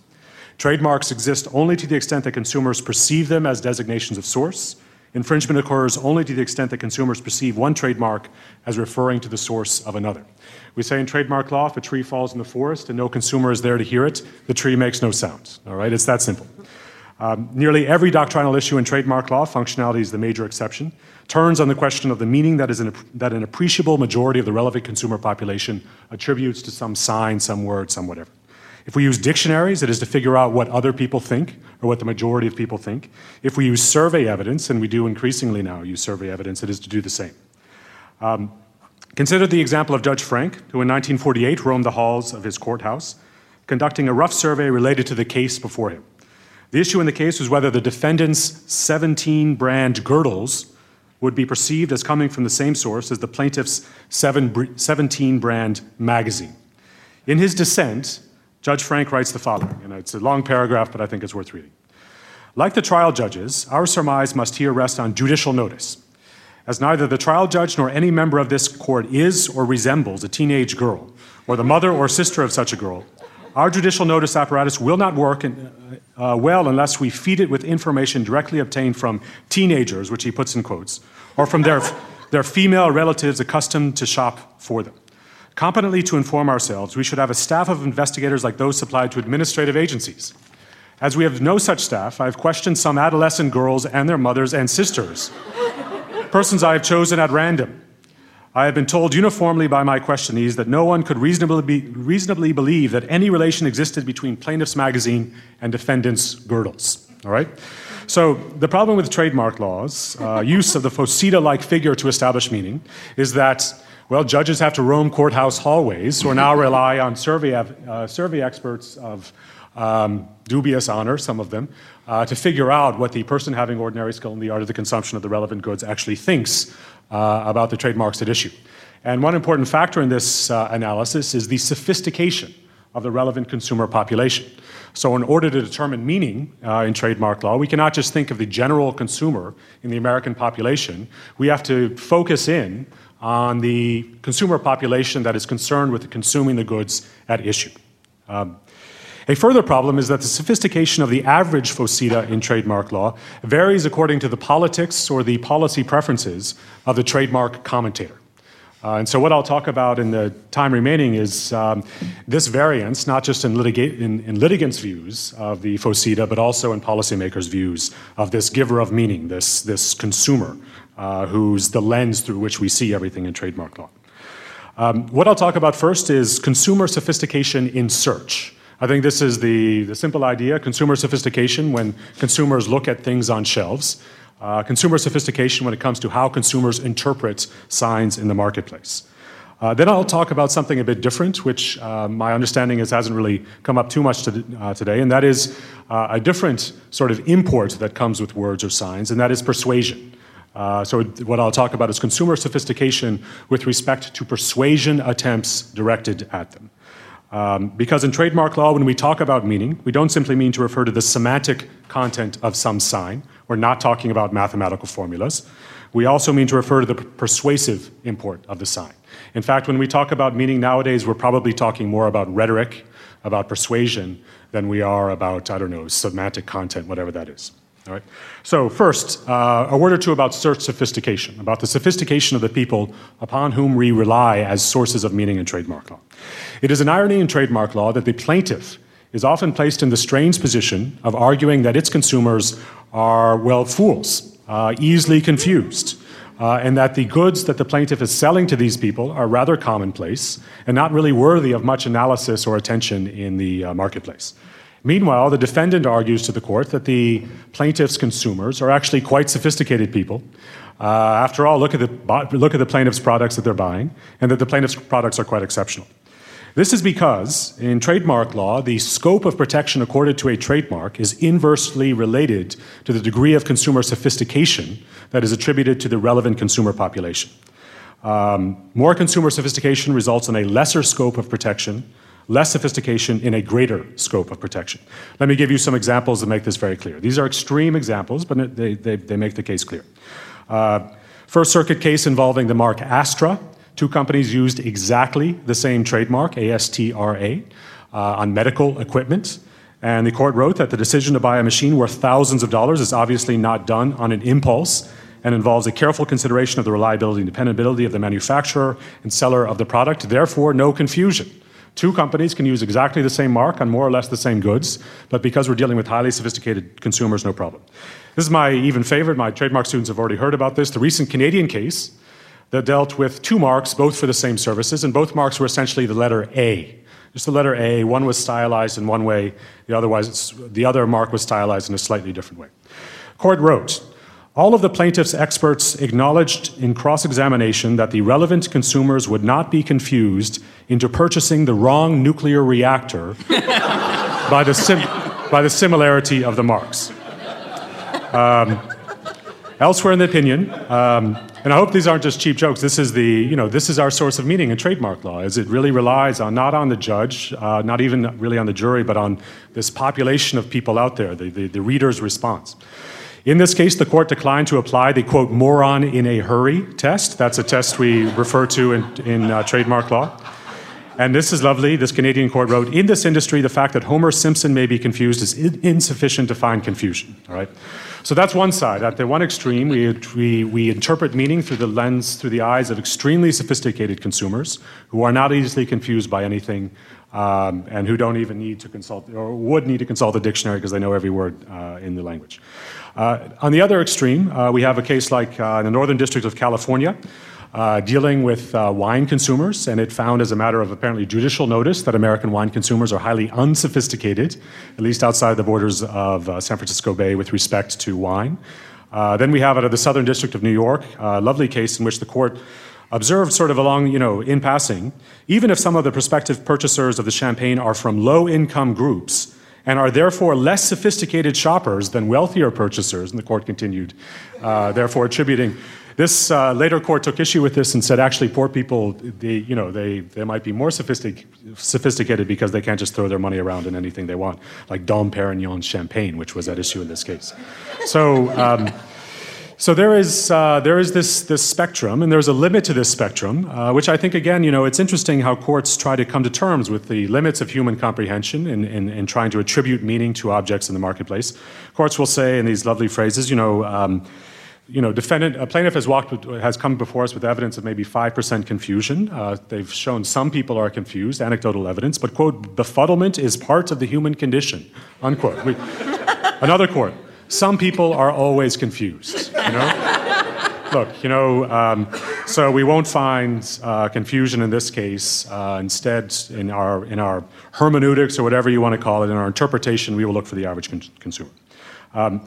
Trademarks exist only to the extent that consumers perceive them as designations of source. Infringement occurs only to the extent that consumers perceive one trademark as referring to the source of another. We say in trademark law, if a tree falls in the forest and no consumer is there to hear it, the tree makes no sound. All right, it's that simple. Um, nearly every doctrinal issue in trademark law, functionality is the major exception, turns on the question of the meaning that, is an, that an appreciable majority of the relevant consumer population attributes to some sign, some word, some whatever. If we use dictionaries, it is to figure out what other people think or what the majority of people think. If we use survey evidence, and we do increasingly now use survey evidence, it is to do the same. Um, consider the example of Judge Frank, who in 1948 roamed the halls of his courthouse, conducting a rough survey related to the case before him. The issue in the case was whether the defendant's 17 brand girdles would be perceived as coming from the same source as the plaintiff's 17 brand magazine. In his dissent, Judge Frank writes the following, and it's a long paragraph, but I think it's worth reading. Like the trial judges, our surmise must here rest on judicial notice, as neither the trial judge nor any member of this court is or resembles a teenage girl, or the mother or sister of such a girl, our judicial notice apparatus will not work in, uh, well unless we feed it with information directly obtained from teenagers, which he puts in quotes, or from their, their female relatives accustomed to shop for them. Competently to inform ourselves, we should have a staff of investigators like those supplied to administrative agencies. As we have no such staff, I have questioned some adolescent girls and their mothers and sisters, persons I have chosen at random. I have been told uniformly by my questionees that no one could reasonably, be, reasonably believe that any relation existed between plaintiff's magazine and defendant's girdles. All right? So, the problem with trademark laws, uh, use of the PHOSITA like figure to establish meaning, is that, well, judges have to roam courthouse hallways or now rely on survey, uh, survey experts of um, dubious honor, some of them, uh, to figure out what the person having ordinary skill in the art of the consumption of the relevant goods actually thinks uh, about the trademarks at issue. And one important factor in this uh, analysis is the sophistication of the relevant consumer population. So, in order to determine meaning uh, in trademark law, we cannot just think of the general consumer in the American population. We have to focus in on the consumer population that is concerned with consuming the goods at issue. Um, a further problem is that the sophistication of the average PHOSITA in trademark law varies according to the politics or the policy preferences of the trademark commentator. Uh, and so, what I'll talk about in the time remaining is um, this variance, not just in, litiga- in, in, litigants' views of the PHOSITA, but also in policymakers' views of this giver of meaning, this, this consumer, uh, who's the lens through which we see everything in trademark law. Um, what I'll talk about first is consumer sophistication in search. I think this is the, the simple idea consumer sophistication when consumers look at things on shelves, uh, consumer sophistication when it comes to how consumers interpret signs in the marketplace. Uh, then I'll talk about something a bit different, which uh, my understanding is hasn't really come up too much to, uh, today, and that is uh, a different sort of import that comes with words or signs, and that is persuasion. Uh, so, what I'll talk about is consumer sophistication with respect to persuasion attempts directed at them. Um, because in trademark law, when we talk about meaning, we don't simply mean to refer to the semantic content of some sign. We're not talking about mathematical formulas. We also mean to refer to the persuasive import of the sign. In fact, when we talk about meaning nowadays, we're probably talking more about rhetoric, about persuasion, than we are about, I don't know, semantic content, whatever that is. All right. So first, uh, a word or two about search sophistication, about the sophistication of the people upon whom we rely as sources of meaning in trademark law. It is an irony in trademark law that the plaintiff is often placed in the strange position of arguing that its consumers are, well, fools, uh, easily confused, uh, and that the goods that the plaintiff is selling to these people are rather commonplace and not really worthy of much analysis or attention in the uh, marketplace. Meanwhile, the defendant argues to the court that the plaintiff's consumers are actually quite sophisticated people. Uh, after all, look at, the, look at the plaintiff's products that they're buying, and that the plaintiff's products are quite exceptional. This is because in trademark law, the scope of protection accorded to a trademark is inversely related to the degree of consumer sophistication that is attributed to the relevant consumer population. Um, more consumer sophistication results in a lesser scope of protection less sophistication in a greater scope of protection. Let me give you some examples that make this very clear. These are extreme examples, but they, they, they make the case clear. Uh, First Circuit case involving the mark Astra. Two companies used exactly the same trademark, ASTRA, uh, on medical equipment. And the court wrote that the decision to buy a machine worth thousands of dollars is obviously not done on an impulse and involves a careful consideration of the reliability and dependability of the manufacturer and seller of the product, therefore, no confusion. Two companies can use exactly the same mark on more or less the same goods, but because we're dealing with highly sophisticated consumers, no problem. This is my even favorite. My trademark students have already heard about this. The recent Canadian case that dealt with two marks, both for the same services, and both marks were essentially the letter A. Just the letter A. One was stylized in one way, the, otherwise the other mark was stylized in a slightly different way. Court wrote, all of the plaintiff's experts acknowledged in cross examination that the relevant consumers would not be confused into purchasing the wrong nuclear reactor by, the sim- by the similarity of the marks. Um, elsewhere in the opinion, um, and I hope these aren't just cheap jokes. This is the, you know, this is our source of meaning in trademark law, Is it really relies on not on the judge, uh, not even really on the jury, but on this population of people out there, the, the, the reader's response. In this case, the court declined to apply the quote moron in a hurry test. That's a test we refer to in, in uh, trademark law. And this is lovely. This Canadian court wrote In this industry, the fact that Homer Simpson may be confused is insufficient to find confusion. All right? So that's one side. At the one extreme, we, we, we interpret meaning through the lens, through the eyes of extremely sophisticated consumers who are not easily confused by anything um, and who don't even need to consult or would need to consult the dictionary because they know every word uh, in the language. Uh, on the other extreme, uh, we have a case like uh, in the Northern District of California uh, dealing with uh, wine consumers, and it found, as a matter of apparently judicial notice, that American wine consumers are highly unsophisticated, at least outside the borders of uh, San Francisco Bay, with respect to wine. Then we have out of the Southern District of New York, a lovely case in which the court observed, sort of along, you know, in passing, even if some of the prospective purchasers of the champagne are from low income groups, and are therefore less sophisticated shoppers than wealthier purchasers, and the court continued, uh, therefore attributing this uh, later court took issue with this and said actually poor people, they, you know, they, they might be more sophistic, sophisticated because they can't just throw their money around in anything they want, like Dom Perignon champagne, which was at issue in this case. So, um, so there is, uh, there is this, this spectrum, and there's a limit to this spectrum, uh, which I think, again, you know, it's interesting how courts try to come to terms with the limits of human comprehension in, in, in trying to attribute meaning to objects in the marketplace. Courts will say in these lovely phrases, you know, um, you know, defendant, a plaintiff has walked, has come before us with evidence of maybe 5% confusion. Uh, they've shown some people are confused, anecdotal evidence, but, quote, befuddlement is part of the human condition, unquote. We, another quote, some people are always confused, you know? Look, you know, um, so we won't find uh, confusion in this case. Uh, instead, in our, in our hermeneutics or whatever you want to call it, in our interpretation, we will look for the average con- consumer. Um,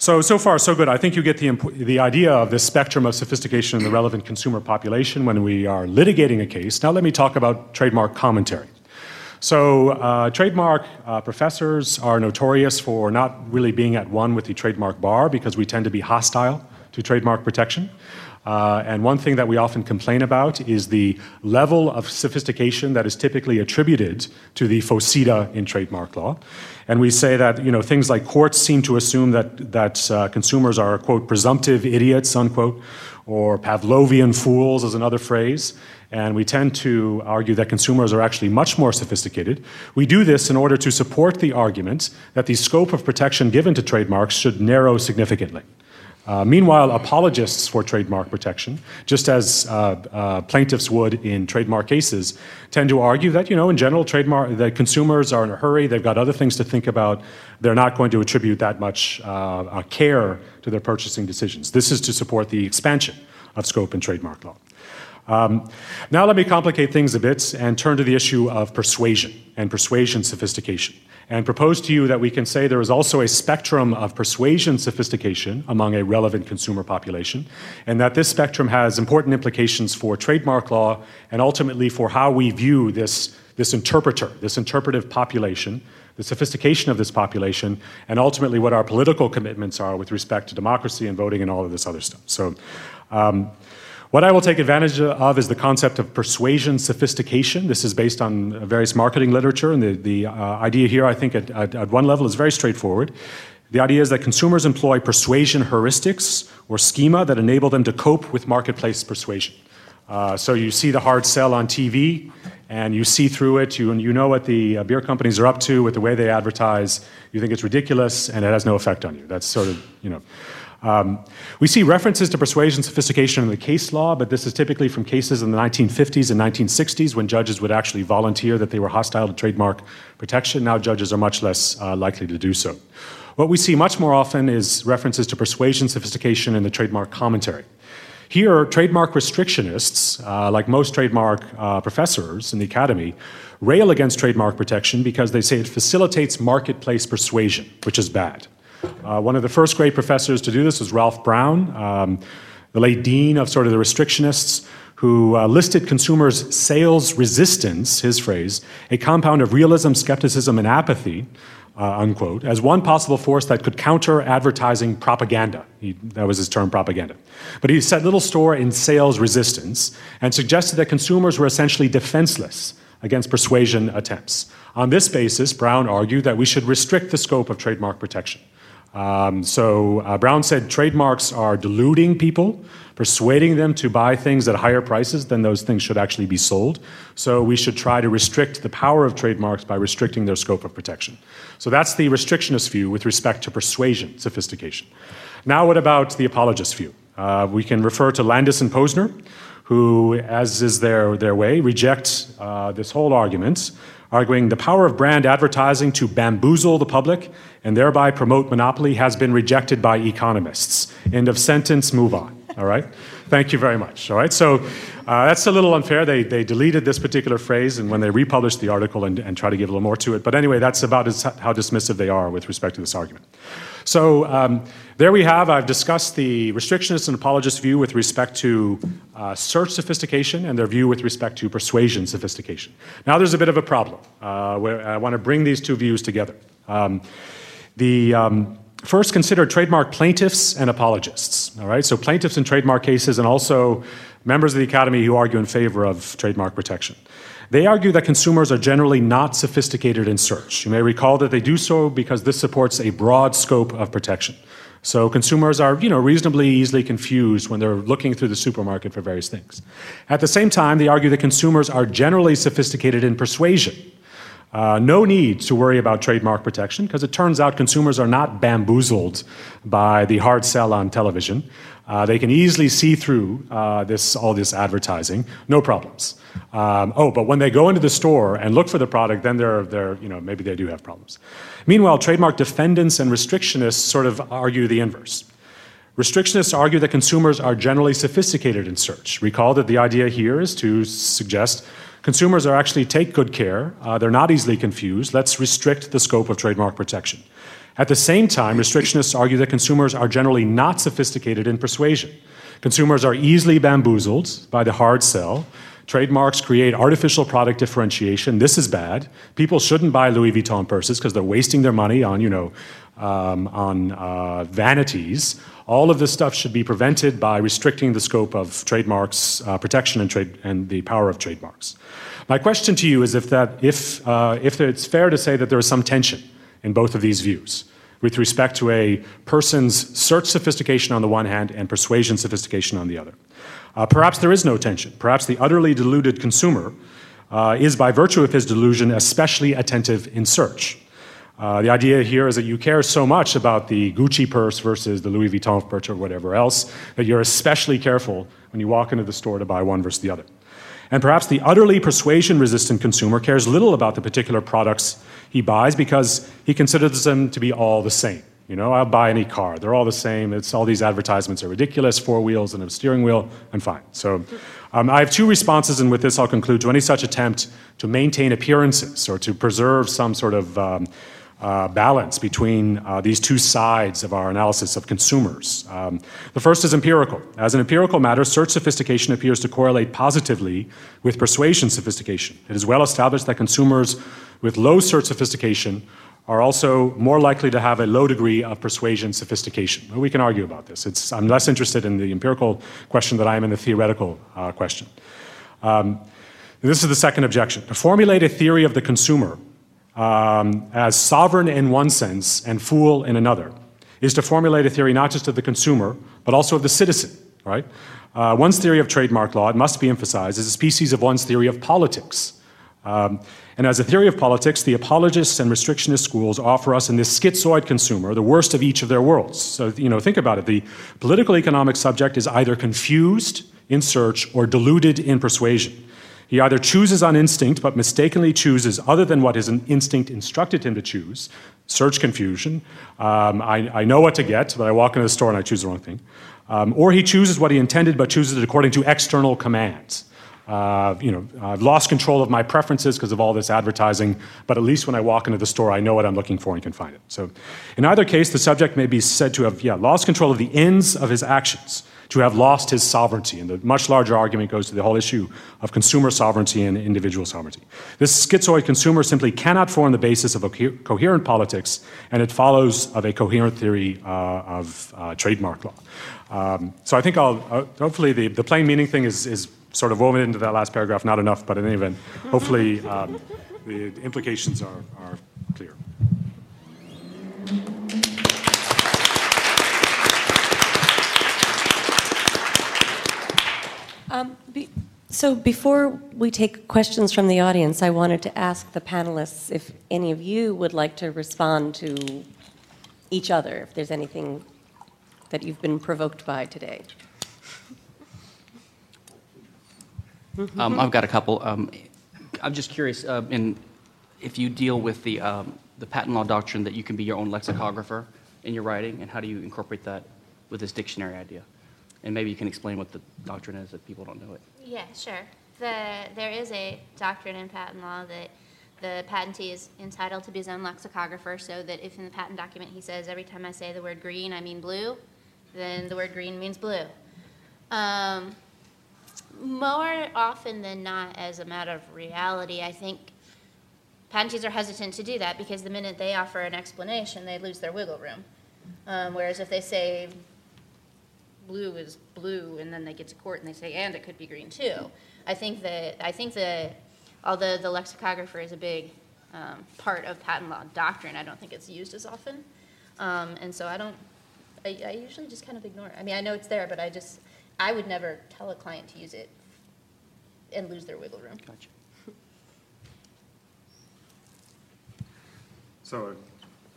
So, so far, so good. I think you get the, imp- the idea of this spectrum of sophistication in the relevant consumer population when we are litigating a case. Now, let me talk about trademark commentary. So, uh, trademark uh, professors are notorious for not really being at one with the trademark bar because we tend to be hostile to trademark protection. Uh, and one thing that we often complain about is the level of sophistication that is typically attributed to the PHOSITA in trademark law. And we say that you know things like courts seem to assume that that uh, consumers are quote presumptive idiots unquote, or Pavlovian fools is another phrase. And we tend to argue that consumers are actually much more sophisticated. We do this in order to support the argument that the scope of protection given to trademarks should narrow significantly. Uh, meanwhile, apologists for trademark protection, just as uh, uh, plaintiffs would in trademark cases, tend to argue that, you know, in general, trademark that consumers are in a hurry, they've got other things to think about, they're not going to attribute that much uh, uh, care to their purchasing decisions. This is to support the expansion of scope in trademark law. Um, now, let me complicate things a bit and turn to the issue of persuasion and persuasion sophistication, and propose to you that we can say there is also a spectrum of persuasion sophistication among a relevant consumer population, and that this spectrum has important implications for trademark law and ultimately for how we view this, this interpreter, this interpretive population. The sophistication of this population, and ultimately what our political commitments are with respect to democracy and voting and all of this other stuff. So, um, what I will take advantage of is the concept of persuasion sophistication. This is based on various marketing literature, and the, the uh, idea here, I think, at, at, at one level is very straightforward. The idea is that consumers employ persuasion heuristics or schema that enable them to cope with marketplace persuasion. Uh, so you see the hard sell on TV, and you see through it. You, you know what the uh, beer companies are up to with the way they advertise. You think it's ridiculous, and it has no effect on you. That's sort of, you know. Um, we see references to persuasion sophistication in the case law, but this is typically from cases in the 1950s and 1960s when judges would actually volunteer that they were hostile to trademark protection. Now judges are much less uh, likely to do so. What we see much more often is references to persuasion sophistication in the trademark commentary. Here, trademark restrictionists, uh, like most trademark uh, professors in the academy, rail against trademark protection because they say it facilitates marketplace persuasion, which is bad. Uh, one of the first great professors to do this was Ralph Brown, um, the late dean of sort of the restrictionists, who uh, listed consumers' sales resistance, his phrase, a compound of realism, skepticism, and apathy, uh, unquote, as one possible force that could counter advertising propaganda. He, that was his term, propaganda. But he set little store in sales resistance and suggested that consumers were essentially defenseless against persuasion attempts. On this basis, Brown argued that we should restrict the scope of trademark protection. Um, so uh, Brown said trademarks are deluding people, persuading them to buy things at higher prices than those things should actually be sold. So we should try to restrict the power of trademarks by restricting their scope of protection. So that's the restrictionist view with respect to persuasion, sophistication. Now, what about the apologist view? Uh, we can refer to Landes and Posner, who, as is their, their way, reject uh, this whole argument arguing the power of brand advertising to bamboozle the public and thereby promote monopoly has been rejected by economists. End of sentence, move on. All right? Thank you very much. All right? So uh, that's a little unfair. They, they deleted this particular phrase and when they republished the article and, and try to give a little more to it. But anyway, that's about as, how dismissive they are with respect to this argument. So um, there we have, I've discussed the restrictionist and apologist view with respect to uh, search sophistication and their view with respect to persuasion sophistication. Now there's a bit of a problem uh, where I want to bring these two views together. Um, the um, first consider trademark plaintiffs and apologists. All right, so plaintiffs in trademark cases and also members of the academy who argue in favor of trademark protection. They argue that consumers are generally not sophisticated in search. You may recall that they do so because this supports a broad scope of protection. So consumers are, you know, reasonably easily confused when they're looking through the supermarket for various things. At the same time, they argue that consumers are generally sophisticated in persuasion. Uh, no need to worry about trademark protection because it turns out consumers are not bamboozled by the hard sell on television. Uh, they can easily see through uh, this, all this advertising, no problems. Um, oh, but when they go into the store and look for the product, then they're, they're, you know, maybe they do have problems. Meanwhile, trademark defendants and restrictionists sort of argue the inverse. Restrictionists argue that consumers are generally sophisticated in search. Recall that the idea here is to suggest consumers are actually take good care, uh, they're not easily confused. Let's restrict the scope of trademark protection. At the same time, restrictionists argue that consumers are generally not sophisticated in persuasion. Consumers are easily bamboozled by the hard sell. Trademarks create artificial product differentiation. This is bad. People shouldn't buy Louis Vuitton purses because they're wasting their money on, you know, um, on uh, vanities. All of this stuff should be prevented by restricting the scope of trademarks uh, protection and, trade, and the power of trademarks. My question to you is if, that, if, uh, if it's fair to say that there is some tension in both of these views with respect to a person's search sophistication on the one hand and persuasion sophistication on the other. Uh, perhaps there is no tension. Perhaps the utterly deluded consumer uh, is, by virtue of his delusion, especially attentive in search. Uh, the idea here is that you care so much about the Gucci purse versus the Louis Vuitton purse or whatever else that you're especially careful when you walk into the store to buy one versus the other. And perhaps the utterly persuasion resistant consumer cares little about the particular products he buys because he considers them to be all the same. You know, I'll buy any car. They're all the same. It's all these advertisements are ridiculous. Four wheels and a steering wheel. I'm fine. So, um, I have two responses, and with this, I'll conclude to any such attempt to maintain appearances or to preserve some sort of um, uh, balance between uh, these two sides of our analysis of consumers. Um, the first is empirical. As an empirical matter, search sophistication appears to correlate positively with persuasion sophistication. It is well established that consumers with low search sophistication are also more likely to have a low degree of persuasion sophistication. We can argue about this. It's, I'm less interested in the empirical question than I am in the theoretical uh, question. Um, this is the second objection. To formulate a theory of the consumer um, as sovereign in one sense and fool in another is to formulate a theory not just of the consumer, but also of the citizen, right? Uh, one's theory of trademark law, it must be emphasized, is a species of one's theory of politics. Um, and as a theory of politics, the apologists and restrictionist schools offer us in this schizoid consumer the worst of each of their worlds. So, you know, think about it. The political economic subject is either confused in search or deluded in persuasion. He either chooses on instinct, but mistakenly chooses other than what his instinct instructed him to choose. Search confusion. Um, I, I, know what to get, but I walk into the store and I choose the wrong thing. Um, or he chooses what he intended, but chooses it according to external commands. Uh, you know, I've lost control of my preferences because of all this advertising, but at least when I walk into the store, I know what I'm looking for and can find it. So, in either case, the subject may be said to have, yeah, lost control of the ends of his actions, to have lost his sovereignty. And the much larger argument goes to the whole issue of consumer sovereignty and individual sovereignty. This schizoid consumer simply cannot form the basis of a coherent politics, and it follows of a coherent theory uh, of uh, trademark law. Um, so I think I'll, uh, hopefully the, the plain meaning thing is, is sort of woven into that last paragraph, not enough, but in any event, hopefully um, the implications are, are clear. Um, be, so before we take questions from the audience, I wanted to ask the panelists if any of you would like to respond to each other, if there's anything that you've been provoked by today. Um, I've got a couple. Um, I'm just curious, uh, in, if you deal with the, um, the patent law doctrine that you can be your own lexicographer in your writing, and how do you incorporate that with this dictionary idea? And maybe you can explain what the doctrine is if people don't know it. Yeah, sure. The, there is a doctrine in patent law that the patentee is entitled to be his own lexicographer so that if in the patent document he says every time I say the word green I mean blue, then the word green means blue. Um, more often than not, as a matter of reality, I think patentees are hesitant to do that because the minute they offer an explanation, they lose their wiggle room. Um, whereas if they say blue is blue, and then they get to court and they say, and it could be green too, I think that I think that although the lexicographer is a big um, part of patent law doctrine, I don't think it's used as often, um, and so I don't. I, I usually just kind of ignore it. I mean, I know it's there, but I just I would never tell a client to use it and lose their wiggle room. Gotcha. So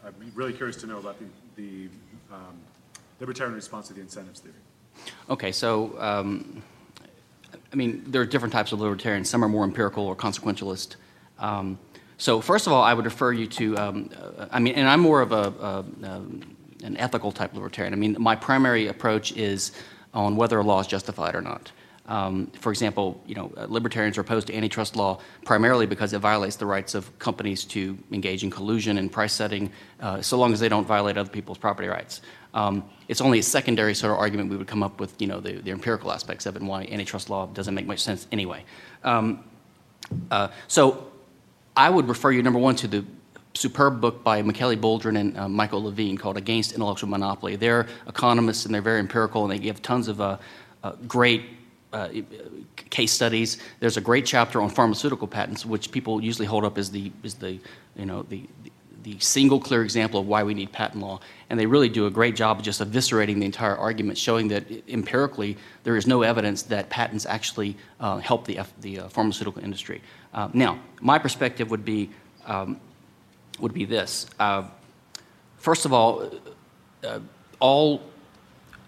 I'm really curious to know about the, the um, libertarian response to the incentives theory. Okay, so um, I mean, there are different types of libertarians. Some are more empirical or consequentialist. Um, so first of all, I would refer you to, um, uh, I mean, and I'm more of a, a um, an ethical type libertarian. I mean, my primary approach is on whether a law is justified or not. Um, For example, you know, uh, libertarians are opposed to antitrust law primarily because it violates the rights of companies to engage in collusion and price setting, uh, so long as they don't violate other people's property rights. Um, It's only a secondary sort of argument we would come up with, you know, the the empirical aspects of it and why antitrust law doesn't make much sense anyway. Um, uh, So I would refer you, number one, to the superb book by Michele Boldrin and uh, Michael Levine called Against Intellectual Monopoly. They're economists and they're very empirical and they give tons of uh, uh, great uh, case studies. There's a great chapter on pharmaceutical patents, which people usually hold up as the, as the you know, the, the single clear example of why we need patent law. And they really do a great job of just eviscerating the entire argument, showing that empirically there is no evidence that patents actually uh, help the, the uh, pharmaceutical industry. Uh, now, my perspective would be, um, would be this. Uh, first of all, uh, all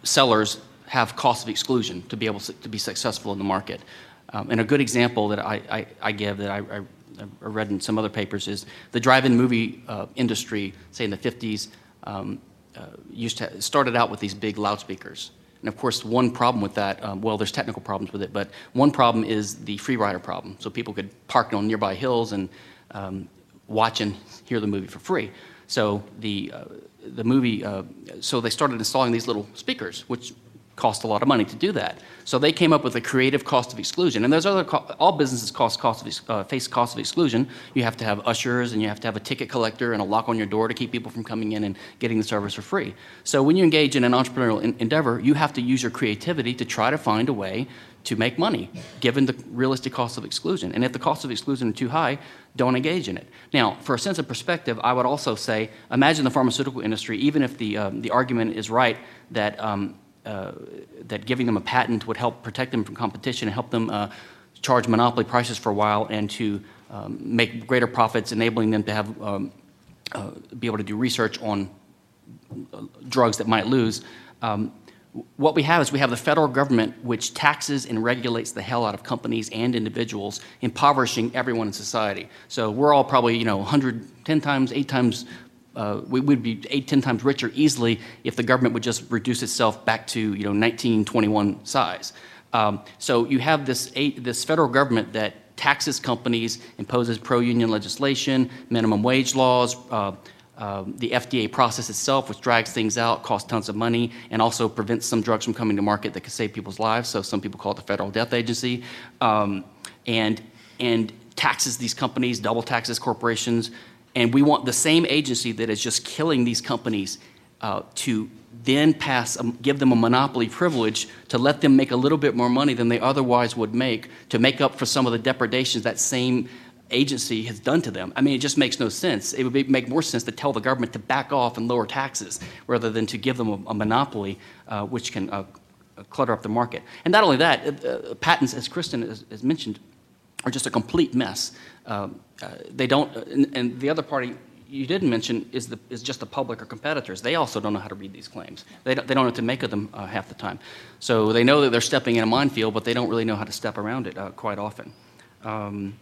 sellers have cost of exclusion to be able to, to be successful in the market. Um, and a good example that I, I, I give that I, I, I read in some other papers is the drive-in movie uh, industry, say in the 50s, um, uh, used to started out with these big loudspeakers. And of course, one problem with that, um, well, there's technical problems with it, but one problem is the free rider problem. So people could park on nearby hills and um, watch and hear the movie for free. So the, uh, the movie, uh, so they started installing these little speakers, which cost a lot of money to do that. So they came up with a creative cost of exclusion. And there's other, all businesses cost cost of, uh, face cost of exclusion. You have to have ushers and you have to have a ticket collector and a lock on your door to keep people from coming in and getting the service for free. So when you engage in an entrepreneurial en- endeavor, you have to use your creativity to try to find a way to make money, given the realistic cost of exclusion. And if the cost of exclusion are too high, don't engage in it. Now, for a sense of perspective, I would also say, imagine the pharmaceutical industry, even if the, um, the argument is right that um, that giving them a patent would help protect them from competition and help them uh, charge monopoly prices for a while and to um, make greater profits, enabling them to have um, uh, be able to do research on uh, drugs that might lose. Um, what we have is we have the federal government which taxes and regulates the hell out of companies and individuals, impoverishing everyone in society. So we're all probably, you know, 110 times, eight times uh, we would be eight, ten times richer easily if the government would just reduce itself back to you know 1921 size. Um, so you have this eight, this federal government that taxes companies, imposes pro-union legislation, minimum wage laws. Uh, uh, the FDA process itself, which drags things out, costs tons of money, and also prevents some drugs from coming to market that could save people's lives. So some people call it the Federal Death Agency, um, and and taxes these companies, double taxes corporations, and we want the same agency that is just killing these companies uh, to then pass, um, give them a monopoly privilege to let them make a little bit more money than they otherwise would make to make up for some of the depredations that same agency has done to them. I mean, it just makes no sense. It would be, make more sense to tell the government to back off and lower taxes rather than to give them a, a monopoly, uh, which can uh, clutter up the market. And not only that, uh, patents, as Kristen has, has mentioned, are just a complete mess. Um, uh, they don't, and, and the other party you didn't mention is, the, is just the public or competitors. They also don't know how to read these claims. They don't, they don't know what to make of them uh, half the time. So they know that they're stepping in a minefield, but they don't really know how to step around it uh, quite often. Um,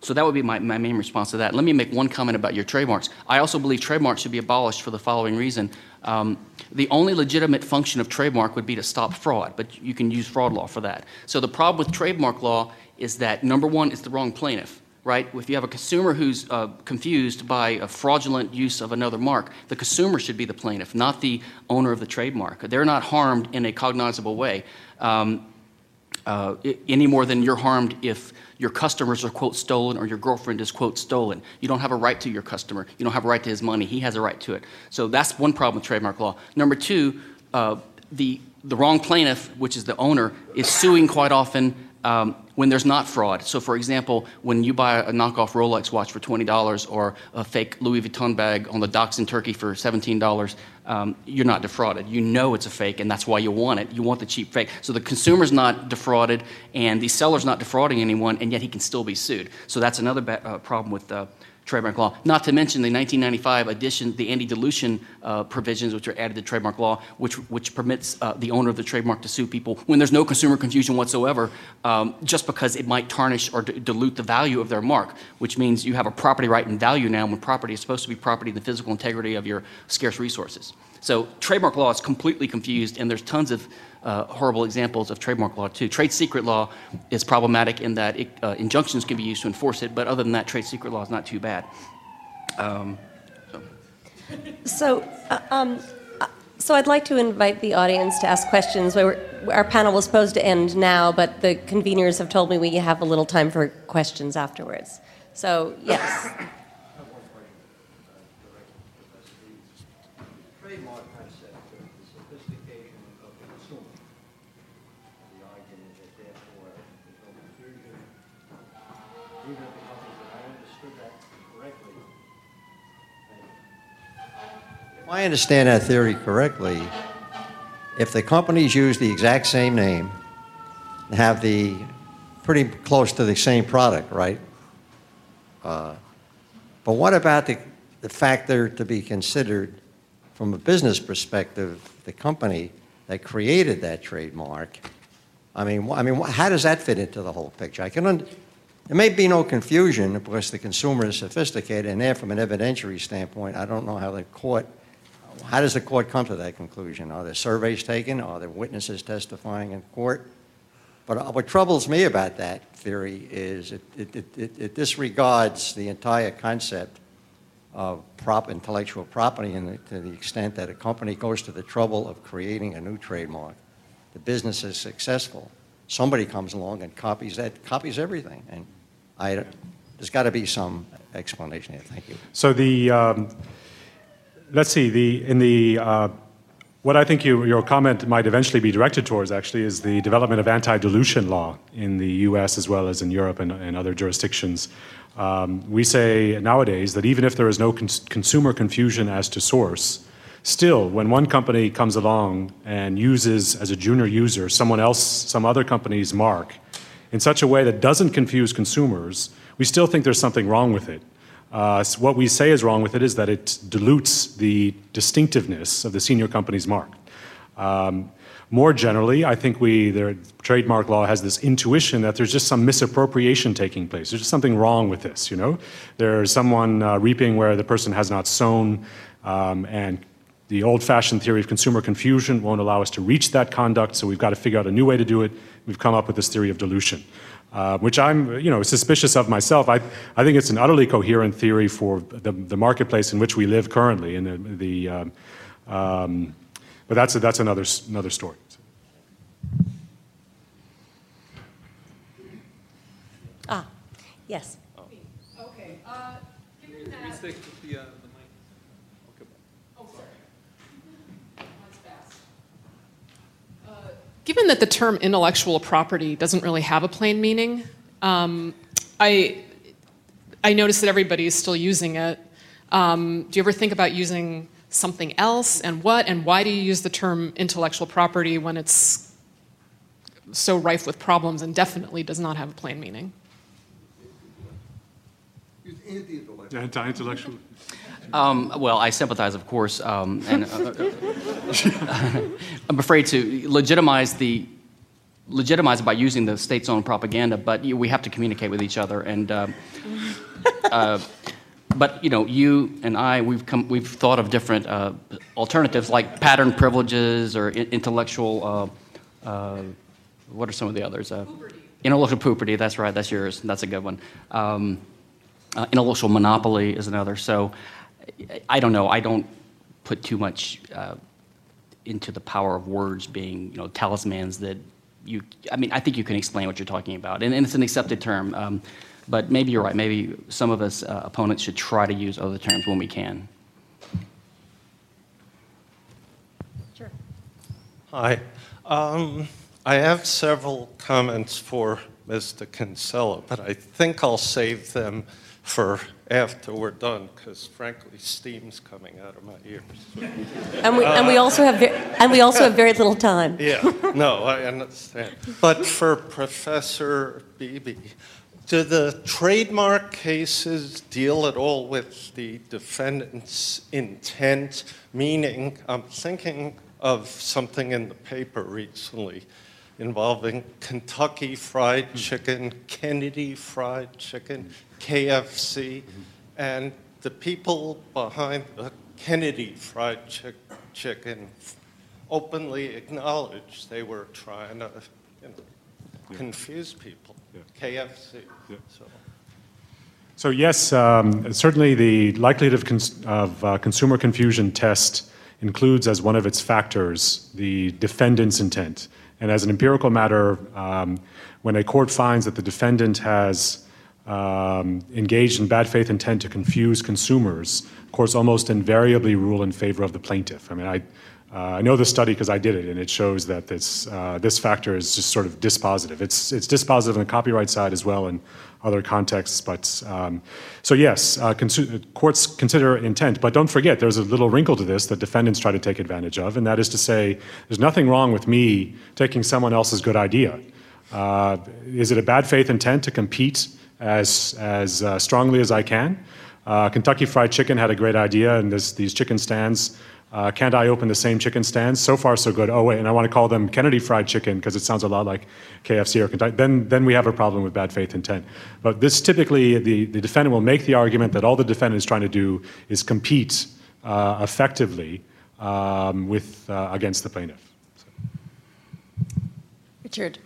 so that would be my, my main response to that. Let me make one comment about your trademarks. I also believe trademarks should be abolished for the following reason. Um, the only legitimate function of trademark would be to stop fraud, but you can use fraud law for that. So the problem with trademark law is that number one, it's the wrong plaintiff, right? If you have a consumer who's uh, confused by a fraudulent use of another mark, the consumer should be the plaintiff, not the owner of the trademark. They're not harmed in a cognizable way. Um, uh, any more than you're harmed if your customers are quote stolen or your girlfriend is quote stolen. You don't have a right to your customer. You don't have a right to his money. He has a right to it. So that's one problem with trademark law. Number two, uh, the the wrong plaintiff, which is the owner, is suing quite often um, when there's not fraud. So, for example, when you buy a knockoff Rolex watch for $20 or a fake Louis Vuitton bag on the docks in Turkey for $17, um, you're not defrauded. You know it's a fake, and that's why you want it. You want the cheap fake. So the consumer's not defrauded, and the seller's not defrauding anyone, and yet he can still be sued. So that's another uh, problem with uh, trademark law. Not to mention the 1995 addition, the anti-dilution uh, provisions which are added to trademark law, which which permits uh, the owner of the trademark to sue people when there's no consumer confusion whatsoever, um, just because it might tarnish or dilute the value of their mark, which means you have a property right and value now when property is supposed to be property in the physical integrity of your scarce resources. So trademark law is completely confused, and there's tons of uh, horrible examples of trademark law, too. Trade secret law is problematic in that it, uh, injunctions can be used to enforce it, but other than that, trade secret law is not too bad. Um, so. So, uh, um, uh, so I'd like to invite the audience to ask questions. Our panel was supposed to end now, but the conveners have told me we have a little time for questions afterwards. So, yes. I understand that theory correctly, if the companies use the exact same name and have the, pretty close to the same product, right? Uh, But what about the, the factor to be considered from a business perspective, the company that created that trademark? I mean, I mean, how does that fit into the whole picture? I can, un- there may be no confusion because the consumer is sophisticated, and there, from an evidentiary standpoint, I don't know how the court, how does the court come to that conclusion? Are there surveys taken? Are there witnesses testifying in court? But uh, what troubles me about that theory is it, it, it- it, disregards the entire concept of prop, intellectual property and the- to the extent that a company goes to the trouble of creating a new trademark. The business is successful. Somebody comes along and copies that, copies everything. And I, there's got to be some explanation here. Thank you. So the, um, let's see, the, in the, uh, what I think you, your comment might eventually be directed towards actually is the development of anti-dilution law in the US as well as in Europe and, and other jurisdictions. Um, we say nowadays that even if there is no cons- consumer confusion as to source, still, when one company comes along and uses as a junior user someone else, some other company's mark in such a way that doesn't confuse consumers, we still think there's something wrong with it. Uh, so what we say is wrong with it is that it dilutes the distinctiveness of the senior company's mark. Um, more generally, I think we, the trademark law has this intuition that there's just some misappropriation taking place. There's just something wrong with this, you know? There's someone uh, reaping where the person has not sown, um, and the old fashioned theory of consumer confusion won't allow us to reach that conduct, so we've got to figure out a new way to do it. We've come up with this theory of dilution, uh, which I'm you know, suspicious of myself. I, I think it's an utterly coherent theory for the, the marketplace in which we live currently. And the, the, um, um, but that's, a, that's another, another story. Ah, yes. Okay, uh, given that. Stick with the, uh, the mic. Okay. Oh, sorry. Mine's fast. Uh, Given that the term intellectual property doesn't really have a plain meaning, um, I, I notice that everybody is still using it. Um, do you ever think about using something else, and what, and why do you use the term intellectual property when it's so rife with problems and definitely does not have a plain meaning? Anti-intellectual. Um, well, I sympathize, of course, um, and uh, I'm afraid to legitimize the legitimize it by using the state's own propaganda. But you, we have to communicate with each other, and uh, uh, but you know, you and I, we've come, we've thought of different uh, alternatives like pattern privileges or intellectual. Uh, uh, what are some of the others? Intellectual property. That's right. That's yours. That's a good one. Um, uh, intellectual monopoly is another. So I- I don't know. I don't put too much uh, into the power of words being, you know, talismans that you. I mean, I think you can explain what you're talking about, and, and it's an accepted term. Um, but maybe you're right. Maybe some of us uh, opponents should try to use other terms when we can. Sure. Hi. Um, I have several comments for Mr. Kinsella, but I think I'll save them for after we're done, because frankly, steam's coming out of my ears. And we, and we also have, ve- and we also have very little time. Yeah, no, I understand. But for Professor Beebe, do the trademark cases deal at all with the defendant's intent? Meaning, I'm thinking of something in the paper recently involving Kentucky Fried Chicken, Kennedy Fried Chicken, KFC, and the people behind the Kennedy Fried Chick- Chicken openly acknowledged they were trying to you know, confuse people. KFC. So. So yes, um, certainly the likelihood of, cons- of uh, consumer confusion test includes as one of its factors the defendant's intent. And as an empirical matter, um, when a court finds that the defendant has um, engaged in bad faith intent to confuse consumers, courts almost invariably rule in favor of the plaintiff. I mean, I, uh, I know this study because I did it, and it shows that this, uh, this factor is just sort of dispositive. It's, it's dispositive on the copyright side as well in other contexts. But um, so yes, uh, consu- courts consider intent, but don't forget there's a little wrinkle to this that defendants try to take advantage of, and that is to say, there's nothing wrong with me taking someone else's good idea. Uh, is it a bad faith intent to compete as as uh, strongly as I can? Uh, Kentucky Fried Chicken had a great idea, and this, these chicken stands. Uh, can't I open the same chicken stands? So far, so good. Oh wait, and I want to call them Kennedy Fried Chicken because it sounds a lot like KFC or Kentucky. Then, then we have a problem with bad faith intent. But this typically, the, the defendant will make the argument that all the defendant is trying to do is compete uh, effectively um, with uh, against the plaintiff. Richard.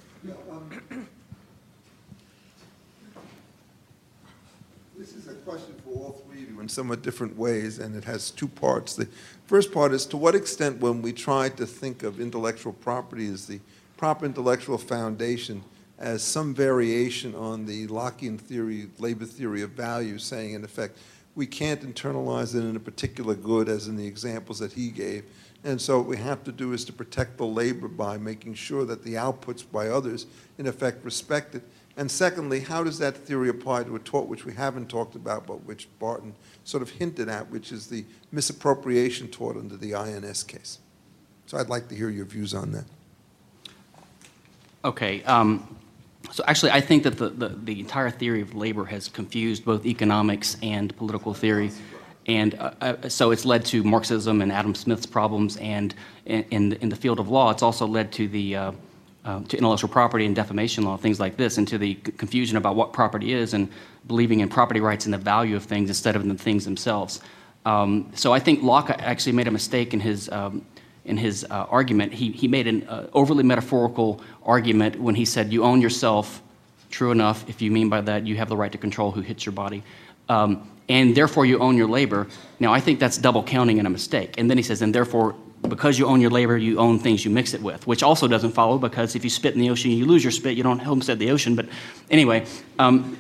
This is a question for all three of you in somewhat different ways, and it has two parts. The first part is to what extent, when we try to think of intellectual property as the proper intellectual foundation, as some variation on the Lockean theory, labor theory of value, saying, in effect, we can't internalize it in a particular good, as in the examples that he gave. And so what we have to do is to protect the labor by making sure that the outputs by others, in effect, respect it. And secondly, how does that theory apply to a tort which we haven't talked about, but which Barton sort of hinted at, which is the misappropriation tort under the INS case? So I'd like to hear your views on that. Okay. Um, so actually, I think that the, the, the, entire theory of labor has confused both economics and political theory. And uh, uh, so it's led to Marxism and Adam Smith's problems. And in, in, the field of law, it's also led to the uh, uh, to intellectual property and defamation law, things like this, and to the confusion about what property is and believing in property rights and the value of things instead of the things themselves. Um, so I think Locke actually made a mistake in his um, in his uh, argument. He he made an uh, overly metaphorical argument when he said you own yourself. True enough, if you mean by that you have the right to control who hits your body. Um, and therefore you own your labor. Now, I think that's double counting and a mistake. And then he says, and therefore because you own your labor, you own things you mix it with, which also doesn't follow because if you spit in the ocean, you lose your spit. You don't homestead the ocean. But anyway, um,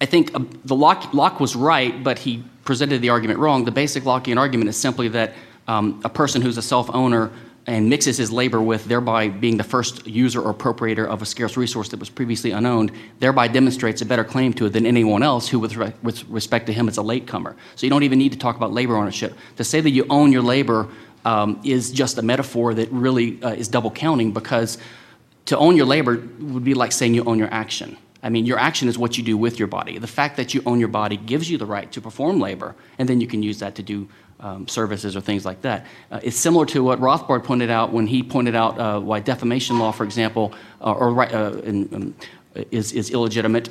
I think uh, the Locke, Locke, was right, but he presented the argument wrong. The basic Lockean argument is simply that um, a person who's a self owner and mixes his labor with, thereby being the first user or appropriator of a scarce resource that was previously unowned, thereby demonstrates a better claim to it than anyone else who, with, re- with respect to him, is a latecomer. So you don't even need to talk about labor ownership. To say that you own your labor um, is just a metaphor that really uh, is double counting because to own your labor would be like saying you own your action. I mean, your action is what you do with your body. The fact that you own your body gives you the right to perform labor, and then you can use that to do um, services or things like that. Uh, it's similar to what Rothbard pointed out when he pointed out uh, why defamation law, for example, uh, or uh, in, um, is, is illegitimate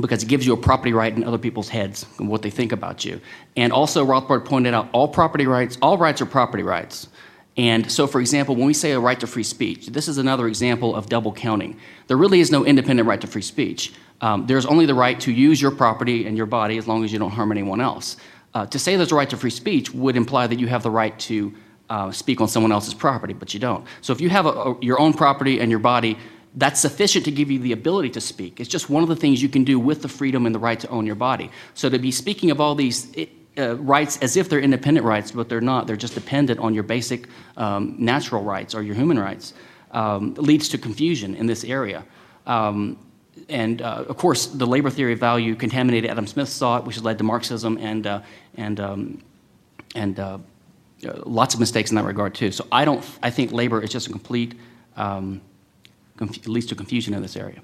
because it gives you a property right in other people's heads and what they think about you. And also, Rothbard pointed out all property rights, all rights are property rights. And so, for example, when we say a right to free speech, this is another example of double counting. There really is no independent right to free speech. Um, there's only the right to use your property and your body as long as you don't harm anyone else. Uh, to say there's a right to free speech would imply that you have the right to uh, speak on someone else's property, but you don't. So if you have a, a, your own property and your body, that's sufficient to give you the ability to speak. It's just one of the things you can do with the freedom and the right to own your body. So to be speaking of all these uh, rights as if they're independent rights, but they're not, they're just dependent on your basic um, natural rights or your human rights, um, leads to confusion in this area. Um, and uh, of course, the labor theory of value contaminated Adam Smith's thought, which has led to Marxism and, uh, and, um, and uh, lots of mistakes in that regard, too. So I, don't, I think labor is just a complete um, leads to confusion in this area.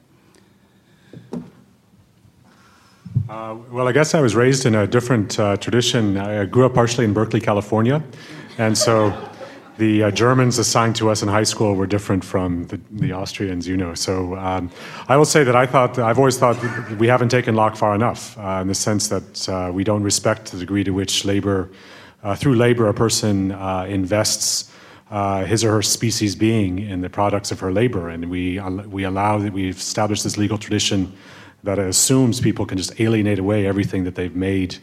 Uh, well, I guess I was raised in a different uh, tradition. I grew up partially in Berkeley, California, and so the uh, Germans assigned to us in high school were different from the, the Austrians, you know. So um, I will say that I thought I've always thought we haven't taken Locke far enough uh, in the sense that uh, we don't respect the degree to which labor, uh, through labor, a person invests uh, his or her species being in the products of her labor. And we, we allow that we've established this legal tradition that assumes people can just alienate away everything that they've made.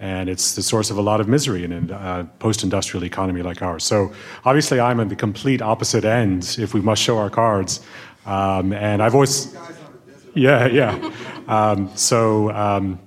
And it's the source of a lot of misery in a uh, post industrial economy like ours. So obviously, I'm at the complete opposite end if we must show our cards. Um, and I've always. Yeah, yeah. Um, so, um,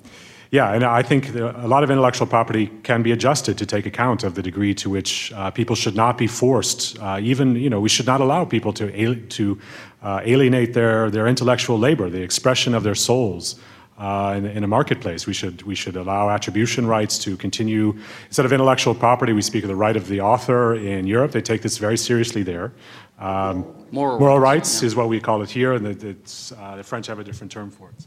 yeah, and I think a lot of intellectual property can be adjusted to take account of the degree to which uh, people should not be forced. Uh, even, you know, we should not allow people to al- to uh, alienate their their intellectual labor, the expression of their souls. Uh, in, in a marketplace, we should we should allow attribution rights to continue. Instead of intellectual property, we speak of the right of the author. In Europe, they take this very seriously there. Um, Moral moral rights, rights yeah. is what we call it here, and uh, the French have a different term for it.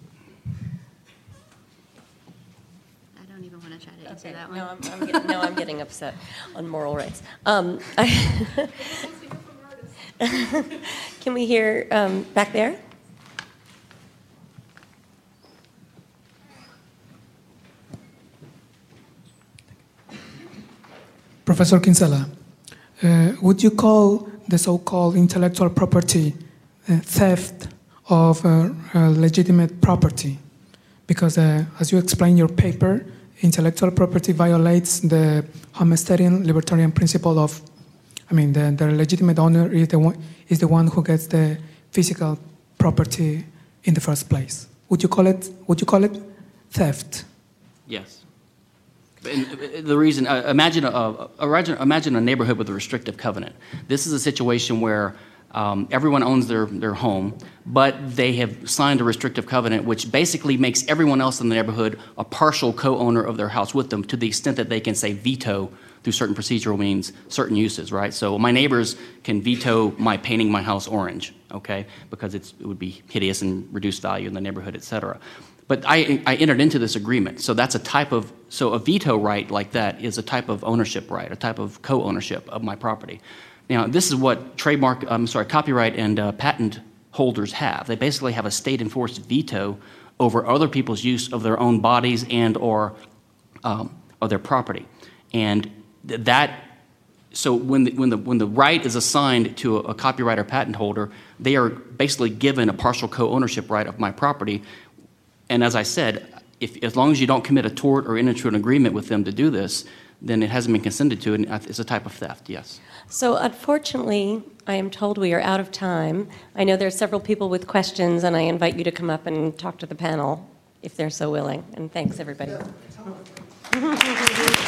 I don't even want to try to answer Okay, that one. no, I'm, I'm getting, no, I'm getting upset on moral rights. Um, Can we hear um, back there? Professor Kinsella, uh, would you call the so-called intellectual property uh, theft of uh, uh, legitimate property? Because uh, as you explain your paper, intellectual property violates the Homesteadian libertarian principle of, I mean, the, the legitimate owner is the, one, is the one who gets the physical property in the first place. Would you call it, would you call it theft? Yes. And uh, the reason, uh, imagine, a, a, imagine a neighborhood with a restrictive covenant. This is a situation where um, everyone owns their, their home, but they have signed a restrictive covenant, which basically makes everyone else in the neighborhood a partial co-owner of their house with them to the extent that they can say veto through certain procedural means certain uses, right? So my neighbors can veto my painting my house orange, okay, because it would be hideous and reduce value in the neighborhood, et cetera. But I, I entered into this agreement, so that's a type of, so a veto right like that is a type of ownership right, a type of co-ownership of my property. Now, this is what trademark, I'm sorry, copyright and uh, patent holders have. They basically have a state-enforced veto over other people's use of their own bodies and or um, of their property. And th- that, so when the, when the, when the right is assigned to a, a copyright or patent holder, they are basically given a partial co-ownership right of my property. And as I said, if, as long as you don't commit a tort or enter into an agreement with them to do this, then it hasn't been consented to, and it's a type of theft, yes. So unfortunately, I am told we are out of time. I know there are several people with questions, and I invite you to come up and talk to the panel if they're so willing. And thanks, everybody.